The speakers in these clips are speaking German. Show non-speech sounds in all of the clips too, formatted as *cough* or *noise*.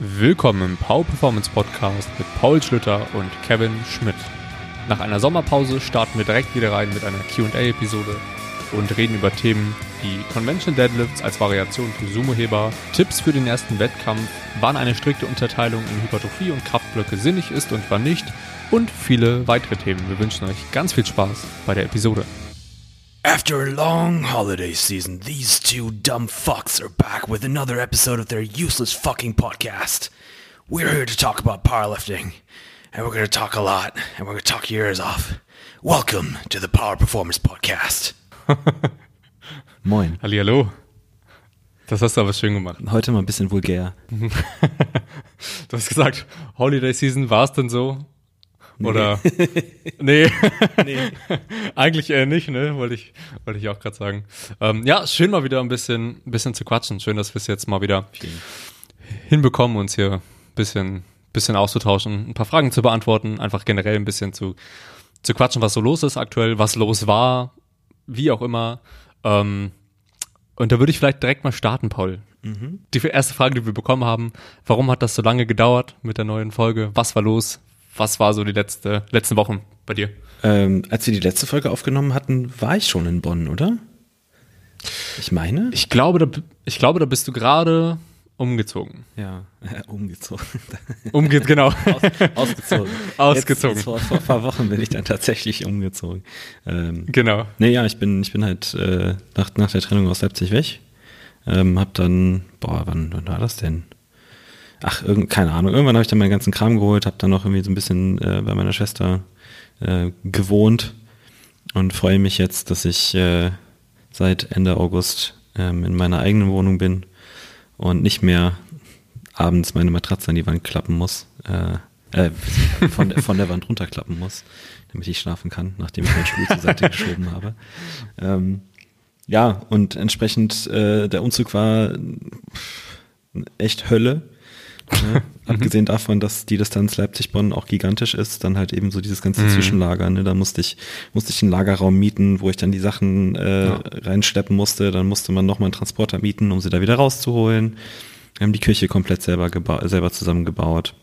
Willkommen im Power Performance Podcast mit Paul Schlüter und Kevin Schmidt. Nach einer Sommerpause starten wir direkt wieder rein mit einer QA-Episode und reden über Themen wie Convention Deadlifts als Variation für Sumo-Heber, Tipps für den ersten Wettkampf, wann eine strikte Unterteilung in Hypertrophie und Kraftblöcke sinnig ist und wann nicht und viele weitere Themen. Wir wünschen euch ganz viel Spaß bei der Episode. After a long holiday season, these two dumb fucks are back with another episode of their useless fucking podcast. We're here to talk about powerlifting, and we're going to talk a lot, and we're going to talk your ears off. Welcome to the Power Performance Podcast. *laughs* Moin. Hallihallo. Das hast du aber schön gemacht. Heute mal ein bisschen vulgär. *laughs* Du hast gesagt, Holiday Season war es denn so? Oder? *laughs* Nee. nee. *laughs* Eigentlich eher nicht, ne? Wollte ich, wollte ich auch gerade sagen. Ähm, ja, schön mal wieder ein bisschen, ein bisschen zu quatschen. Schön, dass wir es jetzt mal wieder hinbekommen, uns hier ein bisschen, bisschen auszutauschen, ein paar Fragen zu beantworten, einfach generell ein bisschen zu, zu quatschen, was so los ist aktuell, was los war, wie auch immer. Ähm, und da würde ich vielleicht direkt mal starten, Paul. Die erste Frage, die wir bekommen haben, warum hat das so lange gedauert mit der neuen Folge? Was war los? Was war so die letzte, letzten Wochen bei dir? Ähm, als wir die letzte Folge aufgenommen hatten, war ich schon in Bonn, oder? Ich meine? Ich glaube, da, ich glaube, da bist du gerade umgezogen. Ja, äh, umgezogen. *laughs* Umge genau. Aus, ausgezogen. *laughs* Ausgezogen. Jetzt, vor, vor ein paar Wochen bin ich dann tatsächlich umgezogen. Ähm, genau. nee, ja, ich bin, ich bin halt äh, nach, nach der Trennung aus Leipzig weg. Ähm, hab dann, boah, wann, wann war das denn? Ach, irgend, keine Ahnung. Irgendwann habe ich dann meinen ganzen Kram geholt, habe dann noch irgendwie so ein bisschen äh, bei meiner Schwester äh, gewohnt und freue mich jetzt, dass ich äh, seit Ende August ähm, in meiner eigenen Wohnung bin und nicht mehr abends meine Matratze an die Wand klappen muss, äh, äh, von, der- von der Wand runterklappen muss, damit ich schlafen kann, nachdem ich meinen Stuhl zur Seite geschoben habe. Ähm, ja, und entsprechend, äh, der Umzug war echt Hölle. Ne? Abgesehen davon, dass die Distanz Leipzig-Bonn auch gigantisch ist, dann halt eben so dieses ganze Zwischenlager. Ne? Da musste ich, musste ich einen Lagerraum mieten, wo ich dann die Sachen äh, Ja. reinschleppen musste. Dann musste man nochmal einen Transporter mieten, um sie da wieder rauszuholen. Wir haben die Küche komplett selber, selber zusammengebaut.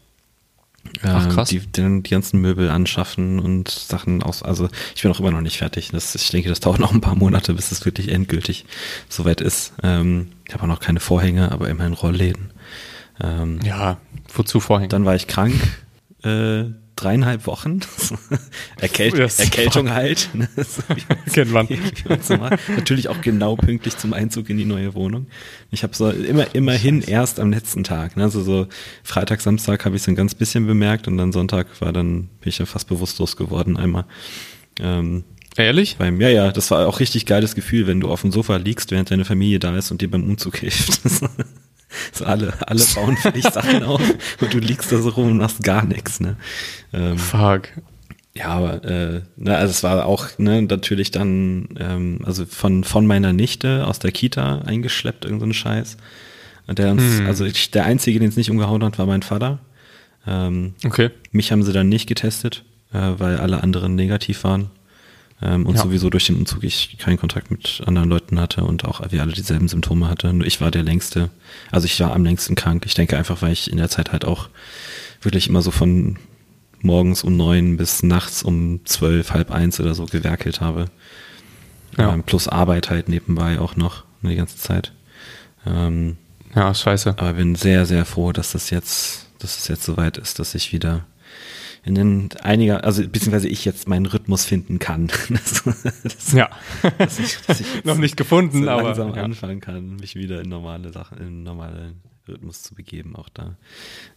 Ach, Ähm, krass. Die, dann die ganzen Möbel anschaffen und Sachen aus. Also ich bin auch immer noch nicht fertig. Das, ich denke, das dauert noch ein paar Monate, bis es wirklich endgültig soweit ist. Ähm, ich habe auch noch keine Vorhänge, aber immerhin Rollläden. Ähm, Ja, wozu vorhin? dann war ich krank, äh, dreieinhalb Wochen. *laughs* Erkält. Erkältung halt. ne? *laughs* So Kennt man. *laughs* wie so. Natürlich auch genau pünktlich zum Einzug in die neue Wohnung. Ich habe so immer immerhin erst am letzten Tag. Ne? Also so Freitag, Samstag habe ich so ein ganz bisschen bemerkt und dann Sonntag war dann bin ich ja fast bewusstlos geworden einmal. Ähm, Ehrlich? beim, ja, ja, das war auch richtig geiles Gefühl, wenn du auf dem Sofa liegst, während deine Familie da ist und dir beim Umzug hilft. So alle, alle bauen für dich Sachen auf *laughs* und du liegst da so rum und machst gar nichts, ne? Ähm, Fuck. ja, aber äh, ne, also es war auch ne, natürlich dann, ähm, also von, von meiner Nichte aus der Kita eingeschleppt, irgendein Scheiß. Und der uns, also ich, der Einzige, den es nicht umgehauen hat, war mein Vater. Ähm, Okay. mich haben sie dann nicht getestet, äh, weil alle anderen negativ waren. Ähm, und Ja. sowieso durch den Umzug ich keinen Kontakt mit anderen Leuten hatte und auch wir alle dieselben Symptome hatten. Nur ich war der längste, also ich war am längsten krank. Ich denke einfach, weil ich in der Zeit halt auch wirklich immer so von morgens um neun bis nachts um zwölf, halb eins oder so gewerkelt habe. Ja. Ähm, plus Arbeit halt nebenbei auch noch ne, die ganze Zeit. Ähm, Ja, scheiße. aber bin sehr, sehr froh, dass das jetzt, dass es jetzt soweit ist, dass ich wieder in den einiger, also beziehungsweise ich jetzt meinen Rhythmus finden kann. *laughs* Das, das, Ja. dass ich, dass ich *laughs* Noch nicht gefunden, so aber. langsam ja. anfangen kann, mich wieder in normale Sachen, in normalen Rhythmus zu begeben, auch da.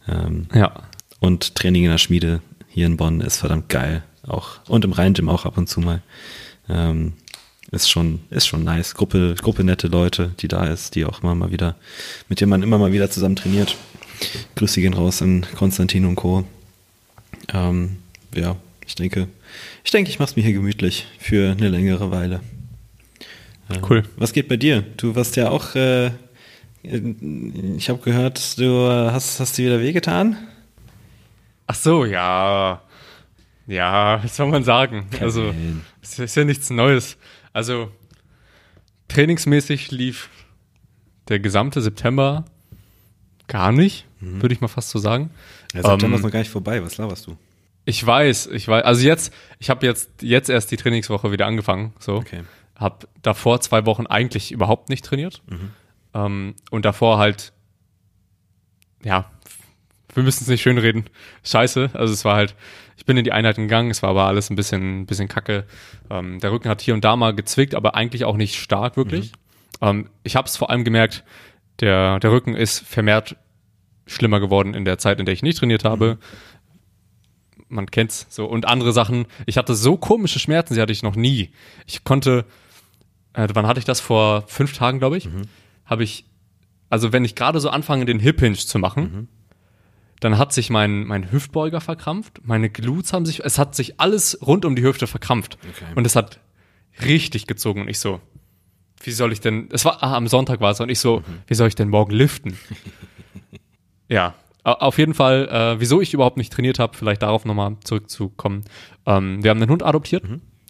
Ähm, ja. und Training in der Schmiede hier in Bonn ist verdammt geil. Auch, und im Rhein-Gym auch ab und zu mal. Ähm, ist schon, ist schon nice. Gruppe, Gruppe nette Leute, die da ist, die auch immer mal wieder, mit denen man immer mal wieder zusammen trainiert. Grüße gehen raus an Konstantin und Co. Ähm, ja, ich denke, ich denke, ich mach's mir hier gemütlich für eine längere Weile. Ähm, Cool. Was geht bei dir? Du warst ja auch, äh, ich habe gehört, du hast, hast dir wieder wehgetan? Ach so, ja. Ja, was soll man sagen? Also, Kevin. es ist ja nichts Neues. Also, trainingsmäßig lief der gesamte September gar nicht, würde ich mal fast so sagen. Ja, September Ähm, ist noch gar nicht vorbei, was laberst du? Ich weiß, ich weiß. Also jetzt, ich habe jetzt jetzt erst die Trainingswoche wieder angefangen. So, Okay. habe davor zwei Wochen eigentlich überhaupt nicht trainiert ähm, und davor halt, ja, wir müssen es nicht schönreden. Scheiße. Also es war halt, ich bin in die Einheiten gegangen, es war aber alles ein bisschen, bisschen kacke. Ähm, der Rücken hat hier und da mal gezwickt, aber eigentlich auch nicht stark wirklich. Ähm, ich habe es vor allem gemerkt, der, der Rücken ist vermehrt schlimmer geworden in der Zeit, in der ich nicht trainiert habe. Man kennt's so. Und andere Sachen. Ich hatte so komische Schmerzen, die hatte ich noch nie. Ich konnte, äh, wann hatte ich das? Vor fünf Tagen, glaube ich. Habe ich, also wenn ich gerade so anfange, den Hip Hinge zu machen, dann hat sich mein, mein Hüftbeuger verkrampft, meine Glutes haben sich, es hat sich alles rund um die Hüfte verkrampft. Okay. Und es hat richtig gezogen. Und ich so, wie soll ich denn, es war, ah, am Sonntag war es, und ich so, wie soll ich denn morgen liften? *laughs* ja, au- auf jeden Fall, äh, wieso ich überhaupt nicht trainiert habe, vielleicht darauf nochmal zurückzukommen. Ähm, wir haben einen Hund adoptiert,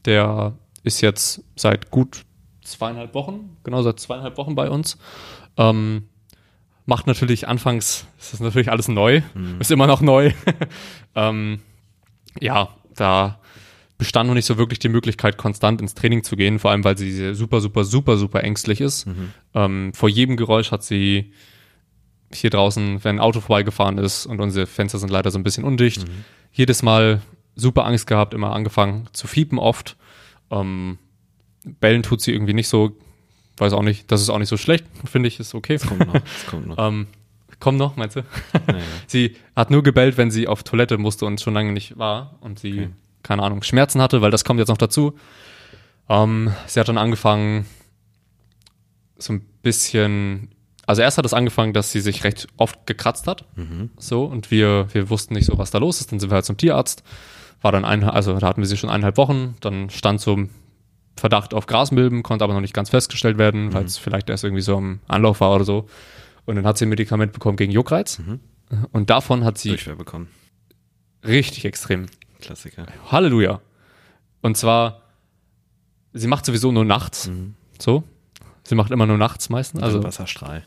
der ist jetzt seit gut zweieinhalb Wochen, genau seit zweieinhalb Wochen bei uns. Ähm, macht natürlich anfangs, ist das natürlich alles neu, ist immer noch neu. *laughs* ähm, ja, da bestand noch nicht so wirklich die Möglichkeit, konstant ins Training zu gehen, vor allem weil sie super, super, super, super ängstlich ist. Ähm, vor jedem Geräusch hat sie hier draußen, wenn ein Auto vorbeigefahren ist und unsere Fenster sind leider so ein bisschen undicht, jedes Mal super Angst gehabt, immer angefangen zu fiepen oft. Ähm, bellen tut sie irgendwie nicht so, weiß auch nicht, das ist auch nicht so schlecht, *laughs* finde ich, ist okay. Kommt noch, das kommt noch. *laughs* Ähm, komm noch, meinst du? Naja. *laughs* Sie hat nur gebellt, wenn sie auf Toilette musste und schon lange nicht war und sie, Okay. keine Ahnung, Schmerzen hatte, weil das kommt jetzt noch dazu. Ähm, sie hat dann angefangen, so ein bisschen, also erst hat es angefangen, dass sie sich recht oft gekratzt hat, so, und wir, wir wussten nicht so, was da los ist, dann sind wir halt zum Tierarzt, war dann ein, also da hatten wir sie schon eineinhalb Wochen, dann stand so ein Verdacht auf Grasmilben, konnte aber noch nicht ganz festgestellt werden, weil es vielleicht erst irgendwie so im Anlauf war oder so. Und dann hat sie ein Medikament bekommen gegen Juckreiz. Und davon hat sie Durchfall bekommen. richtig extrem. Klassiker. Halleluja. Und zwar, sie macht sowieso nur nachts. So. Sie macht immer nur nachts meistens. Also, Wasserstrahl.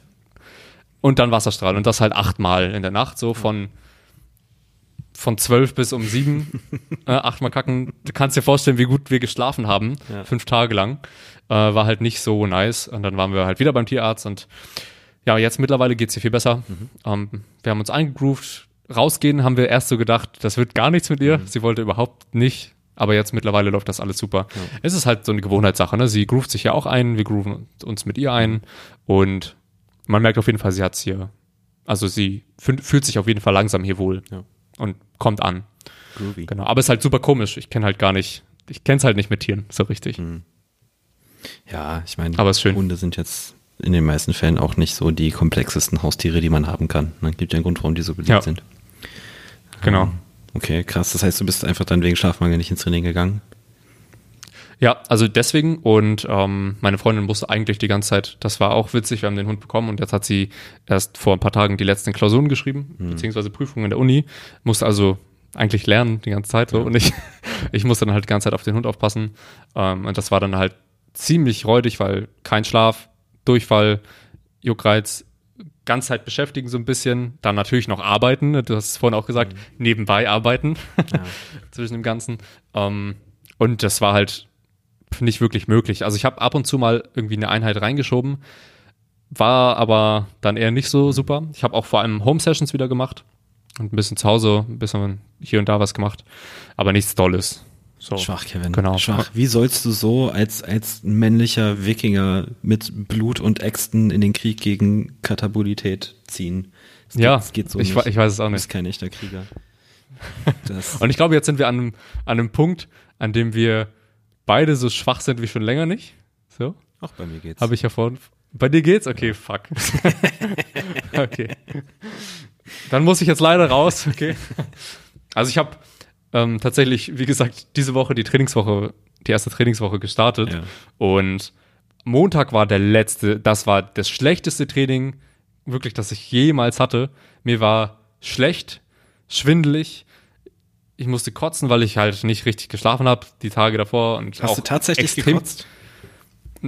Und dann Wasserstrahl. Und das halt achtmal in der Nacht, so von, von zwölf bis um sieben. *laughs* äh, achtmal kacken. Du kannst dir vorstellen, wie gut wir geschlafen haben. Ja. Fünf Tage lang. Äh, war halt nicht so nice. Und dann waren wir halt wieder beim Tierarzt und ja, jetzt mittlerweile geht's ihr viel besser. Ähm, wir haben uns eingegroovt. Rausgehen haben wir erst so gedacht, das wird gar nichts mit ihr. Sie wollte überhaupt nicht. Aber jetzt mittlerweile läuft das alles super. Es ist halt so eine Gewohnheitssache. Ne? Sie groovt sich ja auch ein, wir grooven uns mit ihr ein. Und man merkt auf jeden Fall, sie hat's hier. Also sie fü- fühlt sich auf jeden Fall langsam hier wohl Ja. und kommt an. Groovy. Genau. Aber es ist halt super komisch. Ich kenne halt gar nicht, ich kenne es halt nicht mit Tieren so richtig. Ja, ich meine. Hunde sind jetzt in den meisten Fällen auch nicht so die komplexesten Haustiere, die man haben kann. Ne? Gibt ja einen Grund, warum die so beliebt Ja. sind. Genau. Okay, krass. Das heißt, du bist einfach dann wegen Schlafmangel nicht ins Training gegangen? Ja, also deswegen und ähm, meine Freundin musste eigentlich die ganze Zeit, das war auch witzig, wir haben den Hund bekommen und jetzt hat sie erst vor ein paar Tagen die letzten Klausuren geschrieben, beziehungsweise Prüfungen in der Uni, musste also eigentlich lernen die ganze Zeit so und ich, *laughs* ich musste dann halt die ganze Zeit auf den Hund aufpassen ähm, und das war dann halt ziemlich räudig, weil kein Schlaf, Durchfall, Juckreiz, ganze Zeit beschäftigen so ein bisschen, dann natürlich noch arbeiten, ne, du hast es vorhin auch gesagt, nebenbei arbeiten *laughs* zwischen dem Ganzen ähm, und das war halt nicht wirklich möglich. Also ich habe ab und zu mal irgendwie eine Einheit reingeschoben, war aber dann eher nicht so super. Ich habe auch vor allem Home Sessions wieder gemacht und ein bisschen zu Hause, ein bisschen hier und da was gemacht, aber nichts Dolles. So. Schwach, Kevin. Genau. Schwach. Wie sollst du so als, als männlicher Wikinger mit Blut und Äxten in den Krieg gegen Katabolität ziehen? Das Ja, das geht so ich, nicht. ich weiß es auch Du bist nicht. kein echter Krieger. *laughs* Und ich glaube, jetzt sind wir an einem, an einem Punkt, an dem wir beide so schwach sind wie schon länger nicht. So, auch bei mir geht's. habe ich ja vorhin. Bei dir geht's? Okay, fuck. *laughs* okay. Dann muss ich jetzt leider raus, okay. Also ich habe ähm, tatsächlich, wie gesagt, diese Woche die Trainingswoche, die erste Trainingswoche gestartet. Ja. Und Montag war der letzte, das war das schlechteste Training, wirklich, das ich jemals hatte. Mir war schlecht, schwindelig. Ich musste kotzen, weil ich halt nicht richtig geschlafen habe die Tage davor. Und Hast auch du tatsächlich extrem- gekotzt?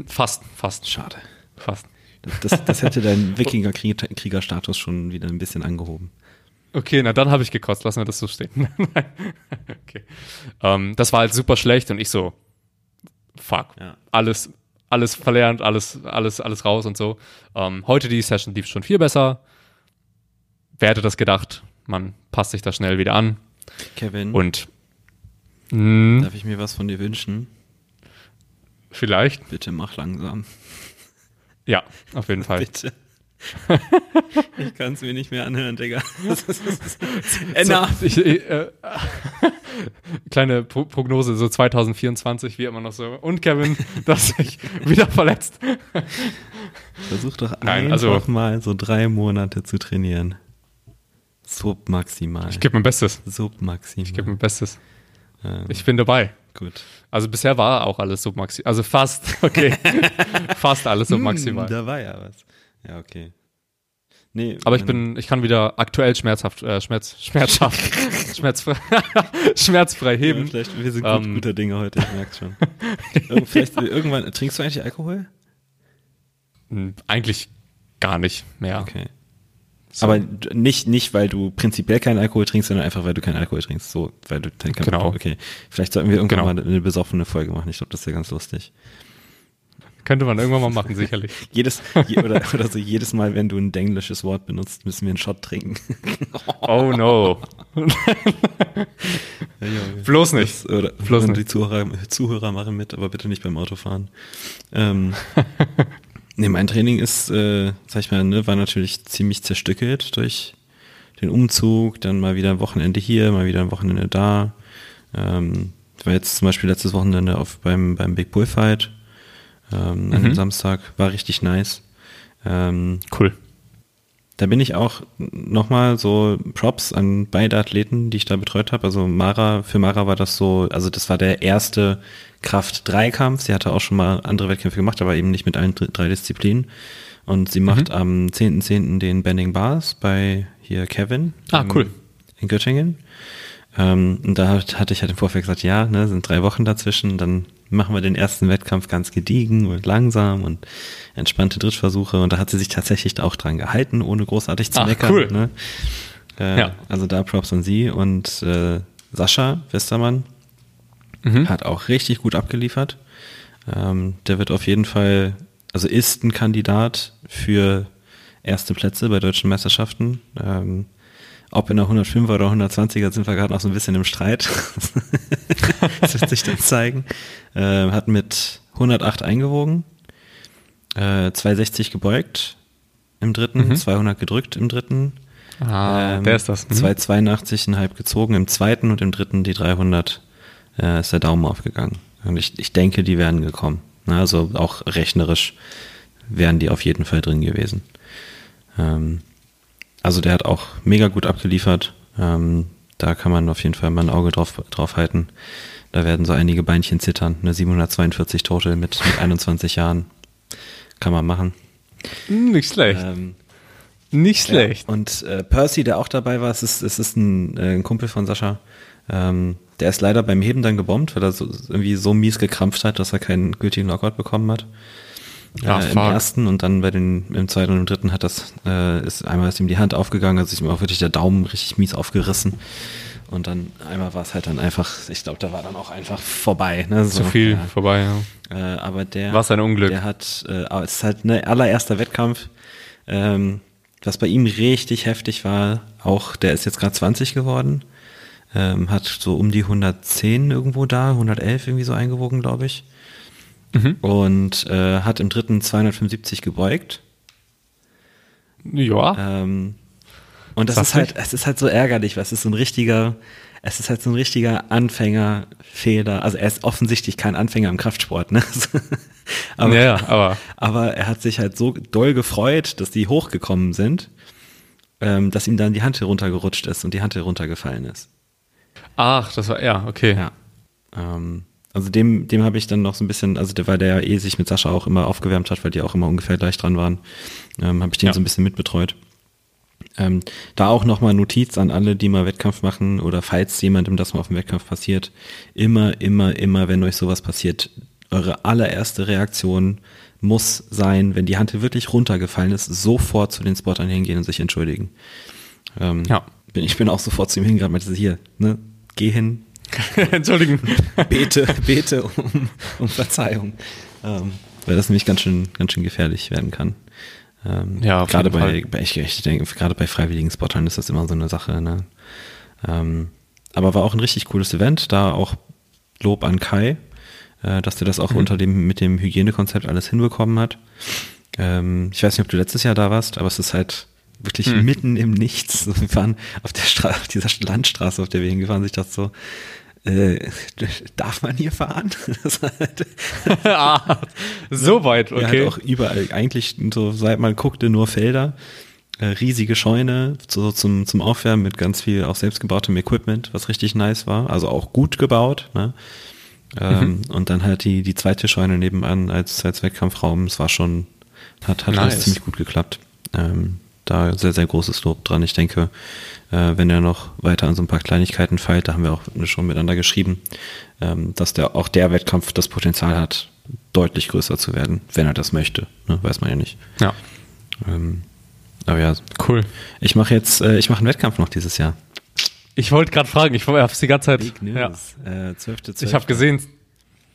Fast, fast, Schade. fast. Das, das hätte deinen *laughs* Wikinger-Kriegerstatus schon wieder ein bisschen angehoben. Okay, na dann habe ich gekotzt, lassen wir das so stehen. *laughs* Okay. Ähm, das war halt super schlecht und ich so, fuck, Ja. alles, alles verlernt, alles, alles, alles raus und so. Ähm, heute die Session lief schon viel besser. Wer hätte das gedacht? Man passt sich da schnell wieder an Kevin, und mh, darf ich mir was von dir wünschen? vielleicht, Bitte mach langsam. ja, auf jeden Fall. Bitte. ich kann es mir nicht mehr anhören, Digga. *laughs* So, ich, ich, äh, *laughs* kleine Pro Prognose, so 2024, wie immer noch so. Und Kevin, *laughs* dass sich wieder verletzt. Versuch doch Nein, einfach also- mal so drei Monate zu trainieren. Submaximal. Ich gebe mein Bestes. Submaximal. Ich gebe mein Bestes. ähm, Ich bin dabei. gut. Also bisher war auch alles submaximal. Also fast, *laughs* okay. *laughs* fast alles submaximal. Hm, da war ja was. Ja, okay. Nee, Aber ich ähm, bin, ich kann wieder aktuell schmerzhaft, äh, Schmerz, schmerzhaft, *laughs* schmerzfrei, schmerzfrei ja, heben. vielleicht, wir sind gut, Ähm. guter Dinge heute, ich merk's schon. Vielleicht irgendwann, trinkst du eigentlich Alkohol? Hm, Eigentlich gar nicht mehr. Okay. So. Aber nicht, nicht, weil du prinzipiell keinen Alkohol trinkst, sondern einfach, weil du keinen Alkohol trinkst. So, weil du keinen Genau. Okay. Vielleicht sollten wir irgendwann Genau. mal eine besoffene Folge machen. Ich glaube, das wäre ganz lustig. Könnte man irgendwann mal machen, sicherlich. *laughs* Jedes, je, oder, oder so jedes Mal, wenn du ein englisches Wort benutzt, müssen wir einen Shot trinken. *laughs* Oh no. *laughs* Bloß nicht. Das, oder Bloß und nicht. die Zuhörer, Zuhörer machen mit, aber bitte nicht beim Autofahren. Ähm, nee, mein Training ist, äh, sag ich mal, ne, war natürlich ziemlich zerstückelt durch den Umzug, dann mal wieder ein Wochenende hier, mal wieder ein Wochenende da. Ähm, ich war jetzt zum Beispiel letztes Wochenende auf beim, beim Big Bullfight ähm, an dem Mhm. Samstag, war richtig nice. Ähm, Cool. Da bin ich auch nochmal so Props an beide Athleten, die ich da betreut habe. Also Mara, für Mara war das so, also das war der erste Kraft-3-Kampf. Sie hatte auch schon mal andere Wettkämpfe gemacht, aber eben nicht mit allen dr- drei Disziplinen. Und sie macht am 10.10. den Bending Bars bei hier Kevin. Ah, cool. In Göttingen. Ähm, und da hat- hatte ich halt im Vorfeld gesagt, ja, ne, sind drei Wochen dazwischen, dann machen wir den ersten Wettkampf ganz gediegen und langsam und entspannte Drittversuche. Und da hat sie sich tatsächlich auch dran gehalten, ohne großartig zu Ach, meckern. cool. Ne? Äh, Ja. Also da Props an sie und äh, Sascha Westermann Mhm. hat auch richtig gut abgeliefert. Ähm, der wird auf jeden Fall, also ist ein Kandidat für erste Plätze bei deutschen Meisterschaften. Ähm, ob in der 105er oder 120er sind wir gerade noch so ein bisschen im Streit. *laughs* das wird sich dann zeigen. Ähm, hat mit 108 eingewogen, äh, 260 gebeugt im dritten, Mhm. 200 gedrückt im dritten. Ah, Ähm, der ist das. Mhm. 282,5 gezogen im zweiten und im dritten die 300 äh, ist der Daumen aufgegangen. Und ich, ich denke, die wären gekommen. Na, also auch rechnerisch wären die auf jeden Fall drin gewesen. Ähm, also der hat auch mega gut abgeliefert. Ähm, da kann man auf jeden Fall mal ein Auge drauf, drauf halten. Da werden so einige Beinchen zittern. Eine 742 Total mit, mit 21 Jahren. Kann man machen. Hm, Nicht schlecht. Ähm, Nicht schlecht. ja, und äh, Percy, der auch dabei war, es ist, es ist ein, äh, ein Kumpel von Sascha. Ähm, der ist leider beim Heben dann gebombt, weil er so, irgendwie so mies gekrampft hat, dass er keinen gültigen Knockout bekommen hat. Ah, äh, Im ersten und dann bei den, im zweiten und im dritten hat das, äh, ist einmal ist ihm die Hand aufgegangen, also ist ihm auch wirklich der Daumen richtig mies aufgerissen. Und dann einmal war es halt dann einfach, ich glaube, da war dann auch einfach vorbei. Ne? Zu viel ja. vorbei, ja. Äh, aber der, Was ein Unglück. der hat, äh, aber es ist halt ein allererster Wettkampf. Ähm, was bei ihm richtig heftig war, auch der ist jetzt gerade 20 geworden, ähm, hat so um die 110 irgendwo da, 111 irgendwie so eingewogen, glaube ich. Mhm. Und äh, hat im dritten 275 gebeugt. Ja. Ähm, und das Saftig. ist halt, es ist halt so ärgerlich, weil es ist so ein richtiger, es ist halt so ein richtiger Anfängerfehler. Also er ist offensichtlich kein Anfänger im Kraftsport, ne? *laughs* aber, ja, aber aber er hat sich halt so doll gefreut, dass die hochgekommen sind, ähm, dass ihm dann die Hand runtergerutscht ist und die Hand runtergefallen ist. ach, das war ja, okay. Ja. Ähm, also dem, dem habe ich dann noch so ein bisschen, also der, weil der ja eh sich mit Sascha auch immer aufgewärmt hat, weil die auch immer ungefähr gleich dran waren, ähm, habe ich den Ja. so ein bisschen mitbetreut. Ähm, da auch nochmal Notiz an alle, die mal Wettkampf machen oder falls jemandem das mal auf dem Wettkampf passiert, immer, immer, immer, wenn euch sowas passiert, eure allererste Reaktion muss sein, wenn die Hand wirklich runtergefallen ist, sofort zu den Spottern hingehen und sich entschuldigen. Ähm, Ja. bin, ich bin auch sofort zu ihm hingegangen, meinte, hier, ne, geh hin, *laughs* Entschuldigen. bete, bete um, um Verzeihung. Ähm, weil das nämlich ganz schön, ganz schön gefährlich werden kann. Ähm, Ja, gerade bei, bei ich, ich denke, gerade bei freiwilligen Spottern ist das immer so eine Sache. Ne? Ähm, aber war auch ein richtig cooles Event, da auch Lob an Kai, äh, dass der das Mhm. auch unter dem, mit dem Hygienekonzept alles hinbekommen hat. Ähm, ich weiß nicht, ob du letztes Jahr da warst, aber es ist halt wirklich Mhm. mitten im Nichts. *laughs* Wir waren auf der Stra auf dieser Landstraße, auf der wir hingefahren sind. Ich dachte so, äh, *laughs* darf man hier fahren? *laughs* Halt, *laughs* ah, so weit, ja, halt okay. auch überall, eigentlich so, seit man guckte, nur Felder. Äh, riesige Scheune, so zum, zum Aufwärmen mit ganz viel auch selbstgebautem Equipment, was richtig nice war. Also auch gut gebaut. Ne? Ähm, Und dann halt die, die zweite Scheune nebenan als, als Wettkampfraum. Es war schon, hat, hat alles Nice. ziemlich gut geklappt. Ähm, da sehr, sehr großes Lob dran. Ich denke, wenn er noch weiter an so ein paar Kleinigkeiten feilt, da haben wir auch schon miteinander geschrieben, ähm, dass der auch der Wettkampf das Potenzial hat, deutlich größer zu werden, wenn er das möchte. Ne? Weiß man ja nicht. Ja, Ähm, aber ja, cool. ich mache jetzt, äh, ich mache einen Wettkampf noch dieses Jahr. Ich wollte gerade fragen, ich habe die ganze Zeit. Ja. Äh, 12. Ich habe gesehen.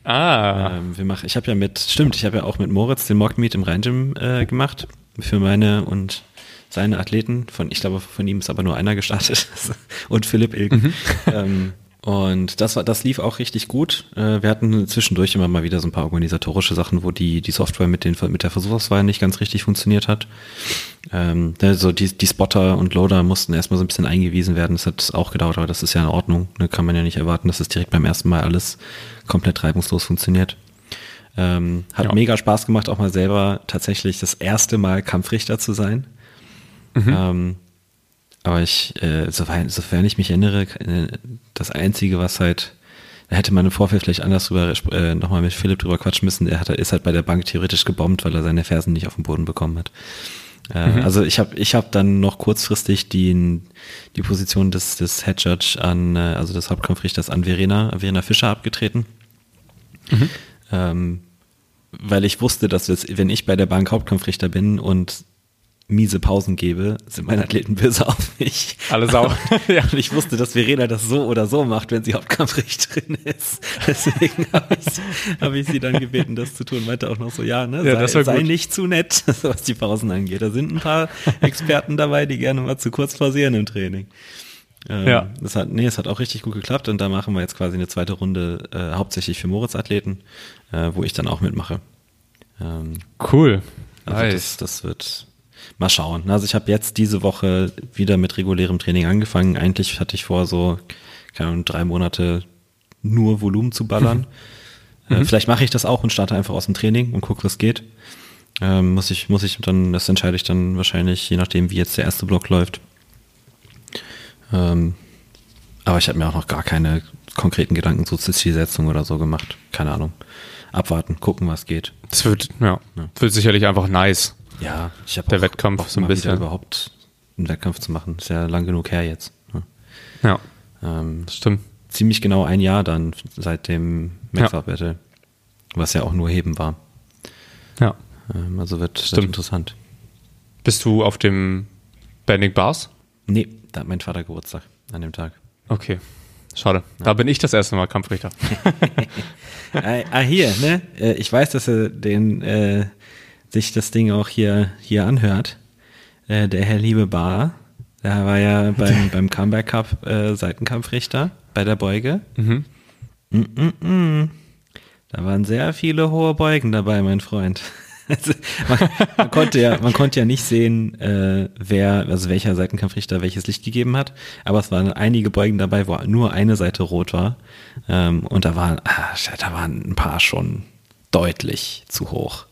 Ah, Ähm, wir mach, ich habe ja mit, stimmt, ich habe ja auch mit Moritz den Mock Meet im Rhein-Gym äh, gemacht. Für meine und seine Athleten. Von, ich glaube, von ihm ist aber nur einer gestartet. *laughs* und Philipp Ilgen. *laughs* Ähm, und das war, das lief auch richtig gut. Äh, wir hatten zwischendurch immer mal wieder so ein paar organisatorische Sachen, wo die, die Software mit, den, mit der Versuchsauswahl nicht ganz richtig funktioniert hat. Ähm, also die, die Spotter und Loader mussten erstmal so ein bisschen eingewiesen werden. Das hat auch gedauert, aber das ist ja in Ordnung. Ne? Kann man ja nicht erwarten, dass es direkt beim ersten Mal alles komplett reibungslos funktioniert. Ähm, hat Ja. mega Spaß gemacht, auch mal selber tatsächlich das erste Mal Kampfrichter zu sein. Ähm, aber ich, äh, sofern, sofern ich mich erinnere, äh, das Einzige, was halt, da hätte man im Vorfeld vielleicht anders drüber äh, nochmal mit Philipp drüber quatschen müssen, er hat, ist halt bei der Bank theoretisch gebombt, weil er seine Fersen nicht auf den Boden bekommen hat. Äh, Also ich habe ich hab dann noch kurzfristig die, die Position des, des Head Judge an, äh, also des Hauptkampfrichters an Verena, Verena Fischer abgetreten. Ähm, weil ich wusste, dass wenn ich bei der Bank Hauptkampfrichter bin und miese Pausen gebe, sind meine Athleten böse auf mich. Alle Sau. *laughs* *laughs* ja. Und ich wusste, dass Verena das so oder so macht, wenn sie Hauptkampfrichterin ist. *laughs* Deswegen habe ich, hab ich sie dann gebeten, das zu tun. Meinte auch noch so, ja, ne, Ja, sei, sei nicht zu nett, was die Pausen angeht. Da sind ein paar Experten dabei, die gerne mal zu kurz pausieren im Training. Ähm, Ja. Das hat, nee, es hat auch richtig gut geklappt und da machen wir jetzt quasi eine zweite Runde, äh, hauptsächlich für Moritz-Athleten, äh, wo ich dann auch mitmache. Ähm, cool. also nice. das, das wird mal schauen. Also ich habe jetzt diese Woche wieder mit regulärem Training angefangen. Eigentlich hatte ich vor, so keine Ahnung, drei Monate nur Volumen zu ballern. *laughs* äh, vielleicht mache ich das auch und starte einfach aus dem Training und gucke, was geht. Ähm, muss ich, muss ich dann, das entscheide ich dann wahrscheinlich, je nachdem, wie jetzt der erste Block läuft. Ähm, aber ich habe mir auch noch gar keine konkreten Gedanken zu Zielsetzung oder so gemacht. Keine Ahnung. Abwarten, gucken, was geht. Das wird, ja, wird sicherlich einfach nice. Ja, ich habe Der Wettkampf so ein bisschen. überhaupt einen Wettkampf zu machen. Ist ja lang genug her jetzt. Ne? Ja, Ähm, das stimmt. ziemlich genau ein Jahr dann seit dem Ja. Maxout Battle, was ja auch nur Heben war. Ja. Ähm, also wird, wird Stimmt. interessant. Bist du auf dem Bending Bars? Nee, da hat mein Vater Geburtstag an dem Tag. Okay. Schade. Da bin ich das erste Mal Kampfrichter. ah, *laughs* ah, hier, ne? Äh, Ich weiß, dass er den, äh, sich das Ding auch hier, hier anhört. Äh, der Herr Liebe Bar, der war ja beim, beim Comeback Cup äh, Seitenkampfrichter bei der Beuge. Mhm. Mm, mm, mm. Da waren sehr viele hohe Beugen dabei, mein Freund. *laughs* Also, man, man, konnte ja, man konnte ja nicht sehen, äh, wer, also welcher Seitenkampfrichter welches Licht gegeben hat, aber es waren einige Beugen dabei, wo nur eine Seite rot war. Ähm, und da waren, ah, da waren ein paar schon deutlich zu hoch.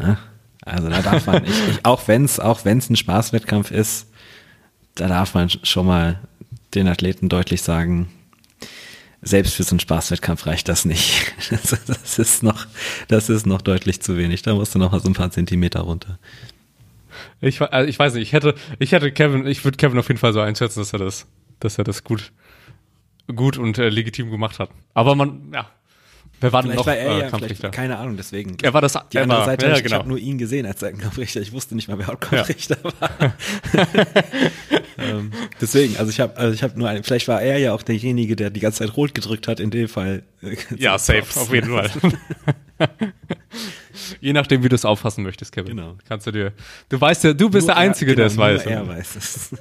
Ja? Also da darf man, ich, ich, auch wenn es auch wenn's ein Spaßwettkampf ist, da darf man schon mal den Athleten deutlich sagen, selbst für so einen Spaßwettkampf reicht das nicht. *laughs* Das, das, ist noch, das ist noch deutlich zu wenig. Da musst du noch mal so ein paar Zentimeter runter. Ich, also ich weiß nicht, ich hätte, ich hätte Kevin, ich würde Kevin auf jeden Fall so einschätzen, dass er das, dass er das gut, gut und äh, legitim gemacht hat. Aber man, ja, Wer war denn noch war er äh, ja, Kampfrichter? keine Ahnung, deswegen. Er war das Die er andere war, Seite, ja, ich, genau. habe nur ihn gesehen als Seitenkampfrichter. Ich wusste nicht mal, wer Hauptkampfrichter war. *laughs* ähm, deswegen, also ich habe, also ich habe nur, einen, vielleicht war er ja auch derjenige, der die ganze Zeit rot gedrückt hat. In dem Fall. ja, *laughs* safe, auf jeden Fall. *laughs* Je nachdem, wie du es auffassen möchtest, Kevin. Genau. Kannst du dir. Du weißt ja, du bist Nur der Einzige, er, der es genau, weiß. Er weiß es.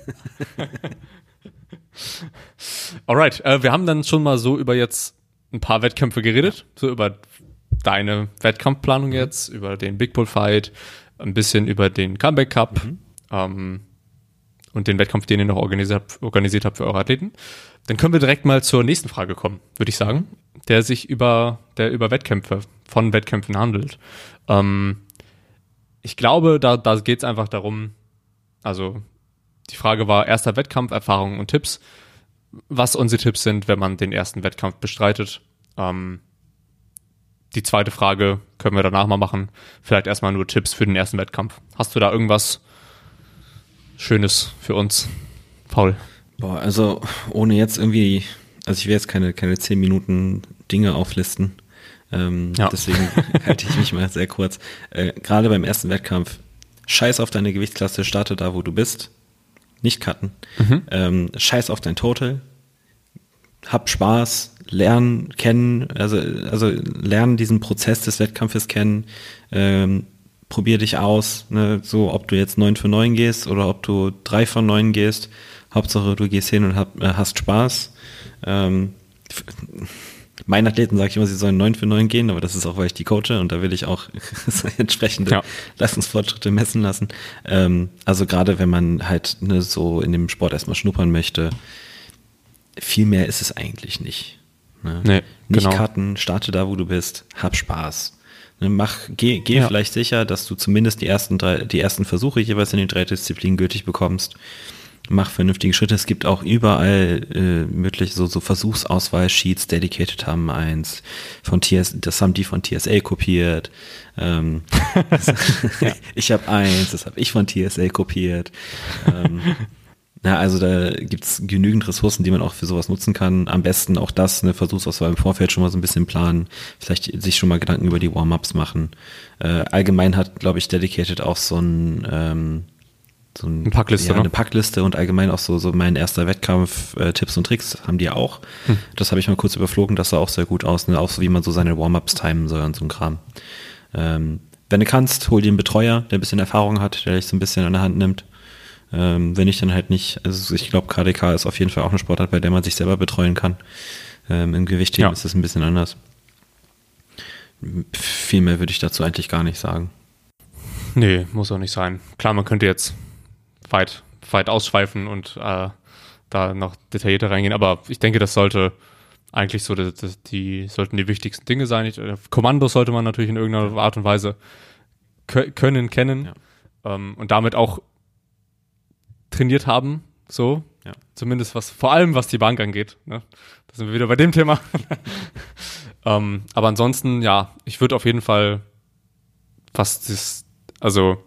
Alright, äh, wir haben dann schon mal so über jetzt ein paar Wettkämpfe geredet, so über deine Wettkampfplanung jetzt, über den Big Bull Fight, ein bisschen über den Comeback Cup ähm, und den Wettkampf, den ihr noch organisiert, habt- organisiert habt für eure Athleten. Dann können wir direkt mal zur nächsten Frage kommen, würde ich sagen, der sich über, der über Wettkämpfe, von Wettkämpfen handelt. Ähm, ich glaube, da, da geht es einfach darum, also die Frage war erster Wettkampf, Erfahrungen und Tipps was unsere Tipps sind, wenn man den ersten Wettkampf bestreitet. Ähm, die zweite Frage können wir danach mal machen. Vielleicht erstmal nur Tipps für den ersten Wettkampf. Hast du da irgendwas Schönes für uns, Paul? Boah, also ohne jetzt irgendwie, also ich will jetzt keine, keine 10 Minuten Dinge auflisten. Ähm, Ja. Deswegen *laughs* halte ich mich mal sehr kurz. Äh, Gerade beim ersten Wettkampf, scheiß auf deine Gewichtsklasse, starte da, wo du bist. Nicht cutten. Ähm, scheiß auf dein Total. Hab Spaß, lern kennen, also, also lern diesen Prozess des Wettkampfes kennen. Ähm, probier dich aus, ne, so ob du jetzt 9 für 9 gehst oder ob du 3 von 9 gehst. Hauptsache du gehst hin und hab, äh, hast Spaß. Ähm, meinen Athleten sage ich immer, sie sollen 9 für 9 gehen, aber das ist auch, weil ich die coache und da will ich auch *laughs* entsprechende Ja. Leistungsfortschritte messen lassen. Ähm, also gerade wenn man halt ne, so in dem Sport erstmal schnuppern möchte, viel mehr ist es eigentlich nicht. Ne? Nee, nicht genau. cutten, starte da, wo du bist, hab Spaß. Ne, mach, geh, geh Ja. vielleicht sicher, dass du zumindest die ersten drei, die ersten Versuche jeweils in den drei Disziplinen gültig bekommst. Mach vernünftige Schritte. Es gibt auch überall äh, möglich so, so Versuchsauswahl-Sheets, Dedicated haben eins, von TS, das haben die von TSA kopiert. Ähm, *laughs* *laughs* Ich habe eins, das habe ich von TSA kopiert. Ähm, *laughs* na, also da gibt's genügend Ressourcen, die man auch für sowas nutzen kann. Am besten auch das, eine Versuchsauswahl im Vorfeld schon mal so ein bisschen planen, vielleicht sich schon mal Gedanken über die Warm-ups machen. Äh, allgemein hat, glaube ich, Dedicated auch so ein ähm, so ein, Eine Packliste, ja, ne? eine Packliste und allgemein auch so, so mein erster Wettkampf, äh, Tipps und Tricks haben die auch. Hm. Das habe ich mal kurz überflogen, das sah auch sehr gut aus, ne? auch so wie man so seine Warm-ups timen soll und so ein Kram. Ähm, wenn du kannst, hol dir einen Betreuer, der ein bisschen Erfahrung hat, der dich so ein bisschen an der Hand nimmt. Ähm, wenn ich dann halt nicht, also ich glaube, KDK ist auf jeden Fall auch eine Sportart, bei der man sich selber betreuen kann. Ähm, Im Gewichtheben Ja. ist es ein bisschen anders. Viel mehr würde ich dazu eigentlich gar nicht sagen. Nee, muss auch nicht sein. Klar, man könnte jetzt weit, weit ausschweifen und äh, da noch detaillierter reingehen, aber ich denke, das sollte eigentlich so, das, das, die sollten die wichtigsten Dinge sein. Ich, äh, Kommandos sollte man natürlich in irgendeiner Art und Weise kö- können, kennen ähm, und damit auch trainiert haben, so. Ja. Zumindest was, vor allem was die Bank angeht. Ne? Da sind wir wieder bei dem Thema. *laughs* ähm, aber ansonsten, ja, ich würde auf jeden Fall, was das, also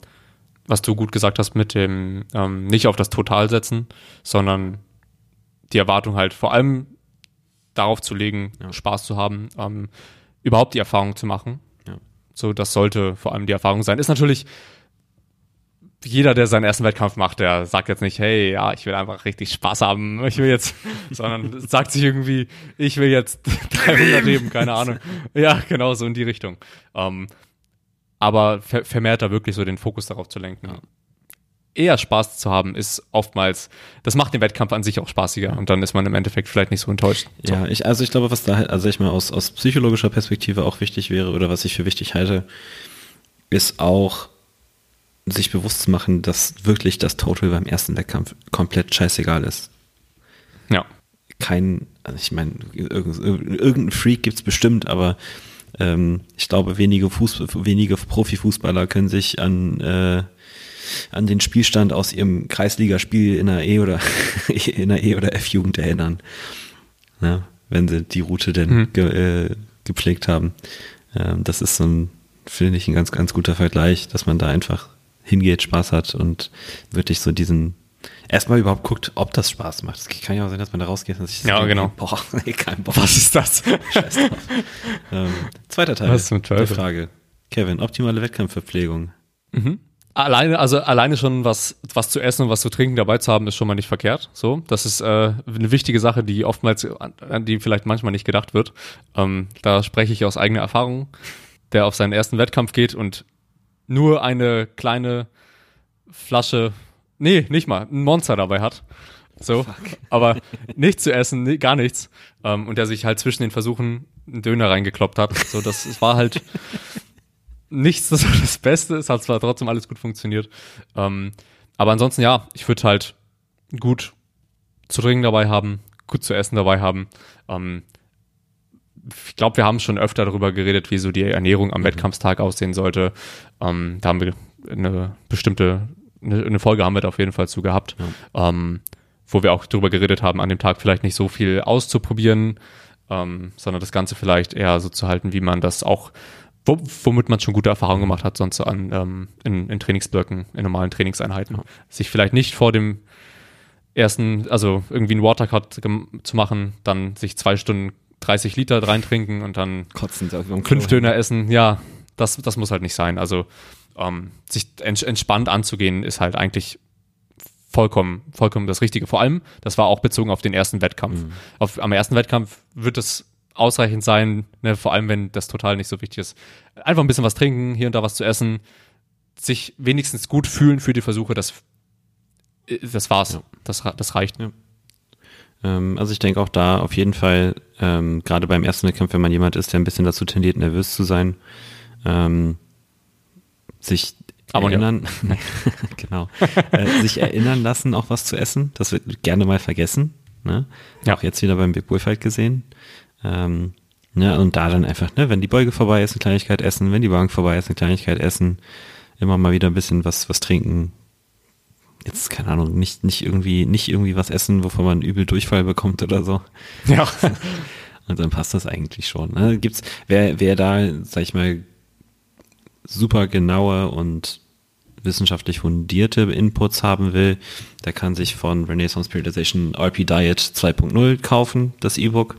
was du gut gesagt hast mit dem ähm, nicht auf das Total setzen, sondern die Erwartung halt vor allem darauf zu legen, Ja. Spaß zu haben, ähm, überhaupt die Erfahrung zu machen. Ja. So, das sollte vor allem die Erfahrung sein. Ist natürlich jeder, der seinen ersten Wettkampf macht, der sagt jetzt nicht, hey, ja, ich will einfach richtig Spaß haben, ich will jetzt, *laughs* sondern sagt sich irgendwie, ich will jetzt *laughs* 300 heben, keine Ahnung. Ja, genau so in die Richtung. Ähm, aber ver vermehrt da wirklich so den Fokus darauf zu lenken. Eher Spaß zu haben, ist oftmals, das macht den Wettkampf an sich auch spaßiger und dann ist man im Endeffekt vielleicht nicht so enttäuscht. So. Ja, ich, also ich glaube, was da halt, also ich mal aus, aus psychologischer Perspektive auch wichtig wäre oder was ich für wichtig halte, ist auch sich bewusst zu machen, dass wirklich das Total beim ersten Wettkampf komplett scheißegal ist. ja. Kein, also ich meine, irgend- irgendein Freak gibt's bestimmt, aber ähm, ich glaube, wenige, Fuß, wenige Profifußballer können sich an, äh, an den Spielstand aus ihrem Kreisligaspiel in der E oder *laughs* in der E oder F-Jugend erinnern. Ja, wenn sie die Route denn Mhm. ge, äh, gepflegt haben. Ähm, das ist so ein, finde ich, ein ganz, ganz guter Vergleich, dass man da einfach hingeht, Spaß hat und wirklich so diesen erstmal überhaupt guckt, ob das Spaß macht. Es kann ja auch sein, dass man da rausgeht und sich Ja, denkt, genau. Boah, *laughs* nee, kein Bock. Was ist das? Scheiß drauf. *laughs* ähm, zweiter Teil. Was zum Teufel? Frage. Kevin, optimale Wettkampfverpflegung. Alleine, also alleine schon was, was zu essen und was zu trinken dabei zu haben, ist schon mal nicht verkehrt. So, das ist äh, eine wichtige Sache, die oftmals, an, an die vielleicht manchmal nicht gedacht wird. Ähm, da spreche ich aus eigener Erfahrung, der auf seinen ersten Wettkampf geht und nur eine kleine Flasche, nee, nicht mal, ein Monster dabei hat. So, aber nichts zu essen, gar nichts. Ähm, und der sich halt zwischen den Versuchen einen Döner reingekloppt hat. So, das, es war halt nichts das, war das Beste. Es hat zwar trotzdem alles gut funktioniert. Ähm, aber ansonsten, ja, ich würde halt gut zu trinken dabei haben, gut zu essen dabei haben. Ähm, ich glaube, wir haben schon öfter darüber geredet, wie so die Ernährung am Wettkampfstag aussehen sollte. Ähm, da haben wir eine bestimmte, eine, eine Folge haben wir da auf jeden Fall zu gehabt, ähm, wo wir auch darüber geredet haben, an dem Tag vielleicht nicht so viel auszuprobieren, ähm, sondern das Ganze vielleicht eher so zu halten, wie man das auch, wo, womit man schon gute Erfahrungen gemacht hat, sonst so an, ähm, in, in Trainingsblöcken, in normalen Trainingseinheiten. Sich vielleicht nicht vor dem ersten, also irgendwie einen Watercut zu machen, dann sich zwei Stunden 30 Liter reintrinken und dann Kotzen fünf. Döner essen. Ja, das, das muss halt nicht sein. Also ähm, sich ents entspannt anzugehen, ist halt eigentlich vollkommen, vollkommen das Richtige. Vor allem, das war auch bezogen auf den ersten Wettkampf. Auf, am ersten Wettkampf wird es ausreichend sein, ne, vor allem wenn das total nicht so wichtig ist. Einfach ein bisschen was trinken, hier und da was zu essen, sich wenigstens gut fühlen für die Versuche, das, das war's. Das, ra- das reicht. Ähm, also ich denke auch da auf jeden Fall, ähm, gerade beim ersten Wettkampf, wenn man jemand ist, der ein bisschen dazu tendiert, nervös zu sein, ähm, sich erinnern, *laughs* genau, äh, sich erinnern lassen, auch was zu essen. Das wird gerne mal vergessen. Ne? Ja. Auch jetzt wieder beim Big Bullfight gesehen. Ähm, ne? Und da dann einfach, ne, wenn die Beuge vorbei ist, eine Kleinigkeit essen, wenn die Bank vorbei ist, eine Kleinigkeit essen, immer mal wieder ein bisschen was, was trinken. Jetzt, keine Ahnung, nicht, nicht irgendwie, nicht irgendwie was essen, wovon man übel Durchfall bekommt oder so. Ja. *laughs* Und dann passt das eigentlich schon. Ne? Gibt's, wer, wer da, sag ich mal, super genaue und wissenschaftlich fundierte Inputs haben will, der kann sich von Renaissance Periodization RP Diet 2.0 kaufen, das E-Book.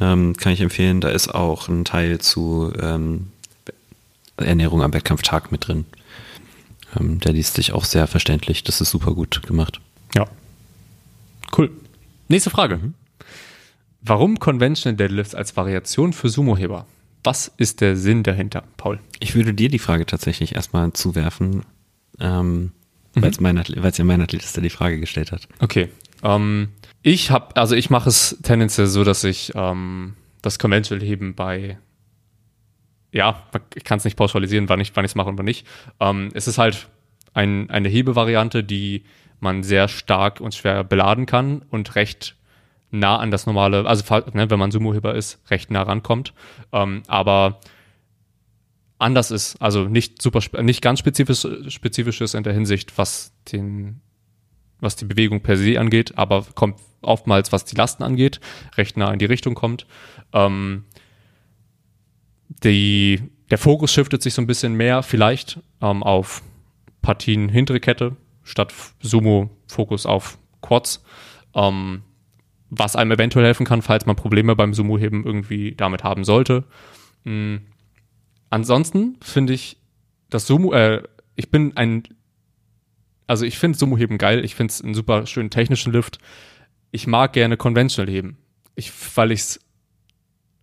Ähm, kann ich empfehlen. Da ist auch ein Teil zu ähm, Ernährung am Wettkampftag mit drin. Ähm, der liest sich auch sehr verständlich. Das ist super gut gemacht. Ja. Cool. Nächste Frage. Warum Conventional Deadlifts als Variation für Sumo-Heber? Was ist der Sinn dahinter, Paul? Ich würde dir die Frage tatsächlich erstmal zuwerfen, ähm, weil es mein ja mein Athlet die Frage gestellt hat. Okay. Ähm, ich habe, also ich mache es tendenziell so, dass ich ähm, das Conventional Heben bei, ja, ich kann es nicht pauschalisieren, wann ich wann ich es mache und wann nicht. Ähm, es ist halt ein, eine Hebevariante, die man sehr stark und schwer beladen kann und recht nah an das normale, also ne, wenn man Sumo-Heber ist, recht nah rankommt. Ähm, aber anders ist, also nicht super, nicht ganz spezifisch, spezifisch ist in der Hinsicht, was den was die Bewegung per se angeht, aber kommt oftmals, was die Lasten angeht, recht nah in die Richtung kommt. Ähm, die, der Fokus shiftet sich so ein bisschen mehr vielleicht ähm, auf Partien hintere Kette statt Sumo-Fokus auf Quads, ähm, was einem eventuell helfen kann, falls man Probleme beim Sumo-Heben irgendwie damit haben sollte. Mm. Ansonsten finde ich das Sumo, äh, ich bin ein also ich finde Sumo-Heben geil, ich finde es einen super schönen technischen Lift. Ich mag gerne Conventional heben. Ich, weil ich's,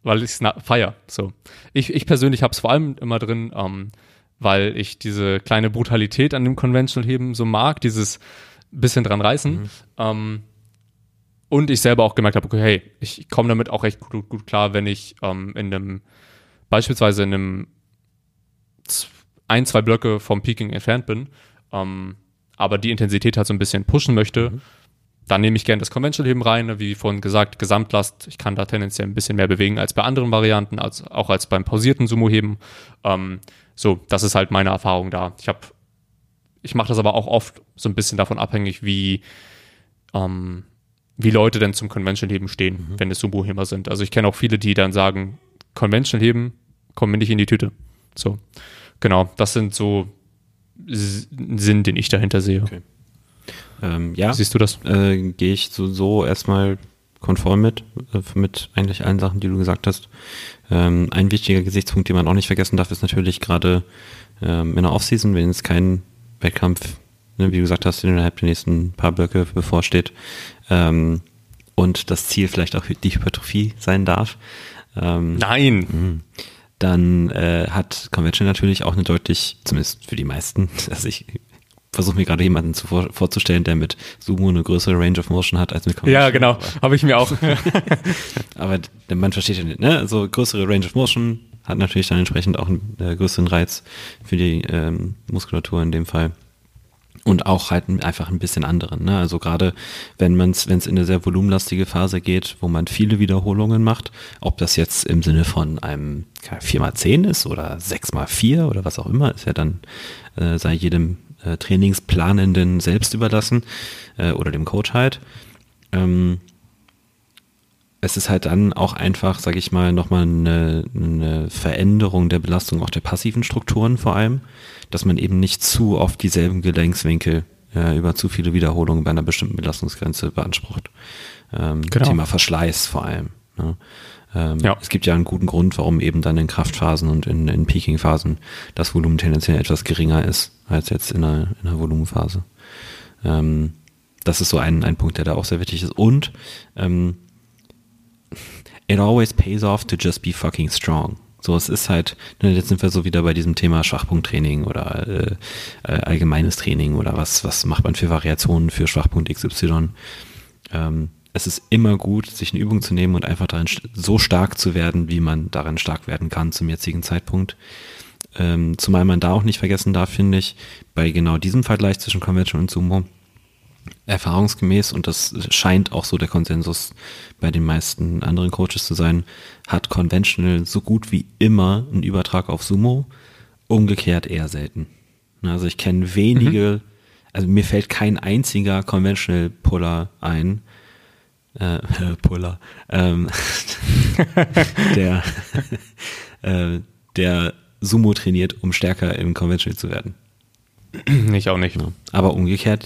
weil ich's feier. So. Ich, ich persönlich habe es vor allem immer drin, ähm, weil ich diese kleine Brutalität an dem Conventional Heben so mag, dieses bisschen dran reißen. Ähm, und ich selber auch gemerkt habe, okay, hey, ich komme damit auch recht gut, gut klar, wenn ich ähm, in einem, beispielsweise in einem ein, zwei Blöcke vom Peaking entfernt bin, ähm, aber die Intensität halt so ein bisschen pushen möchte, dann nehme ich gerne das Conventional Heben rein, ne, wie vorhin gesagt, Gesamtlast. Ich kann da tendenziell ein bisschen mehr bewegen als bei anderen Varianten, als, auch als beim pausierten Sumo-Heben. Ähm, so, das ist halt meine Erfahrung da. Ich habe, ich mache das aber auch oft so ein bisschen davon abhängig, wie, ähm, wie Leute denn zum Conventional Heben stehen, wenn es Sumo-Heber sind. Also ich kenne auch viele, die dann sagen, Conventional Heben, kommen mir nicht in die Tüte. So, genau, das sind so Sinn, den ich dahinter sehe. Okay. Ähm, ja. Siehst du das? Äh, Gehe ich so, so erstmal konform mit, äh, mit eigentlich allen Sachen, die du gesagt hast. Ähm, ein wichtiger Gesichtspunkt, den man auch nicht vergessen darf, ist natürlich gerade ähm, in der Offseason, wenn es kein Wettkampf, wie du gesagt hast, innerhalb der nächsten paar Blöcke bevorsteht ähm, und das Ziel vielleicht auch die Hypertrophie sein darf. Ähm, Nein. mh, dann äh, hat Convention natürlich auch eine deutlich, zumindest für die meisten, *laughs* also ich versuche mir gerade jemanden zu vor, vorzustellen, der mit Sumo eine größere Range of Motion hat als mit Convention. Ja, genau. Habe ich mir auch. *laughs* Aber man versteht ja nicht, ne? Also größere Range of Motion hat natürlich dann entsprechend auch einen äh, größeren Reiz für die ähm, Muskulatur in dem Fall. Und auch halt ein- einfach ein bisschen anderen. Ne? Also gerade wenn man es, wenn es in eine sehr volumenlastige Phase geht, wo man viele Wiederholungen macht, ob das jetzt im Sinne von einem 4x10 ist oder 6x4 oder was auch immer, ist ja dann äh, sei jedem äh, Trainingsplanenden selbst überlassen äh, oder dem Coach halt. Ähm, es ist halt dann auch einfach, sage ich mal, nochmal eine, eine Veränderung der Belastung auch der passiven Strukturen vor allem, dass man eben nicht zu oft dieselben Gelenkswinkel äh, über zu viele Wiederholungen bei einer bestimmten Belastungsgrenze beansprucht. Ähm, Genau. Thema Verschleiß vor allem. Ne? Ähm, Ja. Es gibt ja einen guten Grund, warum eben dann in Kraftphasen und in, in Peaking-Phasen das Volumen tendenziell etwas geringer ist als jetzt in einer, in einer Volumenphase. Ähm, das ist so ein, ein Punkt, der da auch sehr wichtig ist. Und ähm, it always pays off to just be fucking strong. So, es ist halt, ne, jetzt sind wir so wieder bei diesem Thema Schwachpunkttraining oder äh, äh, allgemeines Training oder was, was macht man für Variationen für Schwachpunkt XY. Ähm, es ist immer gut, sich eine Übung zu nehmen und einfach darin so stark zu werden, wie man darin stark werden kann zum jetzigen Zeitpunkt. Ähm, zumal man da auch nicht vergessen darf, finde ich, bei genau diesem Vergleich zwischen Convention und Sumo, erfahrungsgemäß, und das scheint auch so der Konsensus bei den meisten anderen Coaches zu sein, hat Conventional so gut wie immer einen Übertrag auf Sumo, umgekehrt eher selten. Also ich kenne wenige, also mir fällt kein einziger Conventional Puller ein, äh, *laughs* Puller, ähm, *laughs* der, *laughs* äh, der Sumo trainiert, um stärker im Conventional zu werden. *clears throat* ich auch nicht. Ja. Aber umgekehrt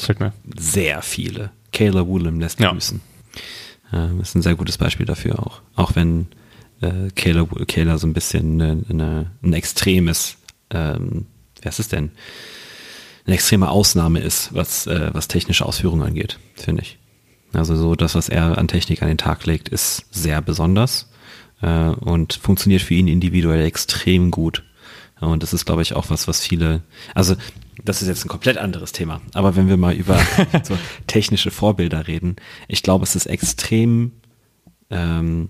sehr viele. Kayla Woolham lässt Ja. grüßen. Ähm, ist ein sehr gutes Beispiel dafür auch. Auch wenn äh, Kayla, Kayla so ein bisschen eine, eine, ein extremes, ähm, wer ist es denn? Eine extreme Ausnahme ist, was, äh, was technische Ausführungen angeht, finde ich. Also so das, was er an Technik an den Tag legt, ist sehr besonders äh, und funktioniert für ihn individuell extrem gut. Und das ist, glaube ich, auch was, was viele, also das ist jetzt ein komplett anderes Thema, aber wenn wir mal über *laughs* so technische Vorbilder reden, ich glaube, es ist extrem, ähm,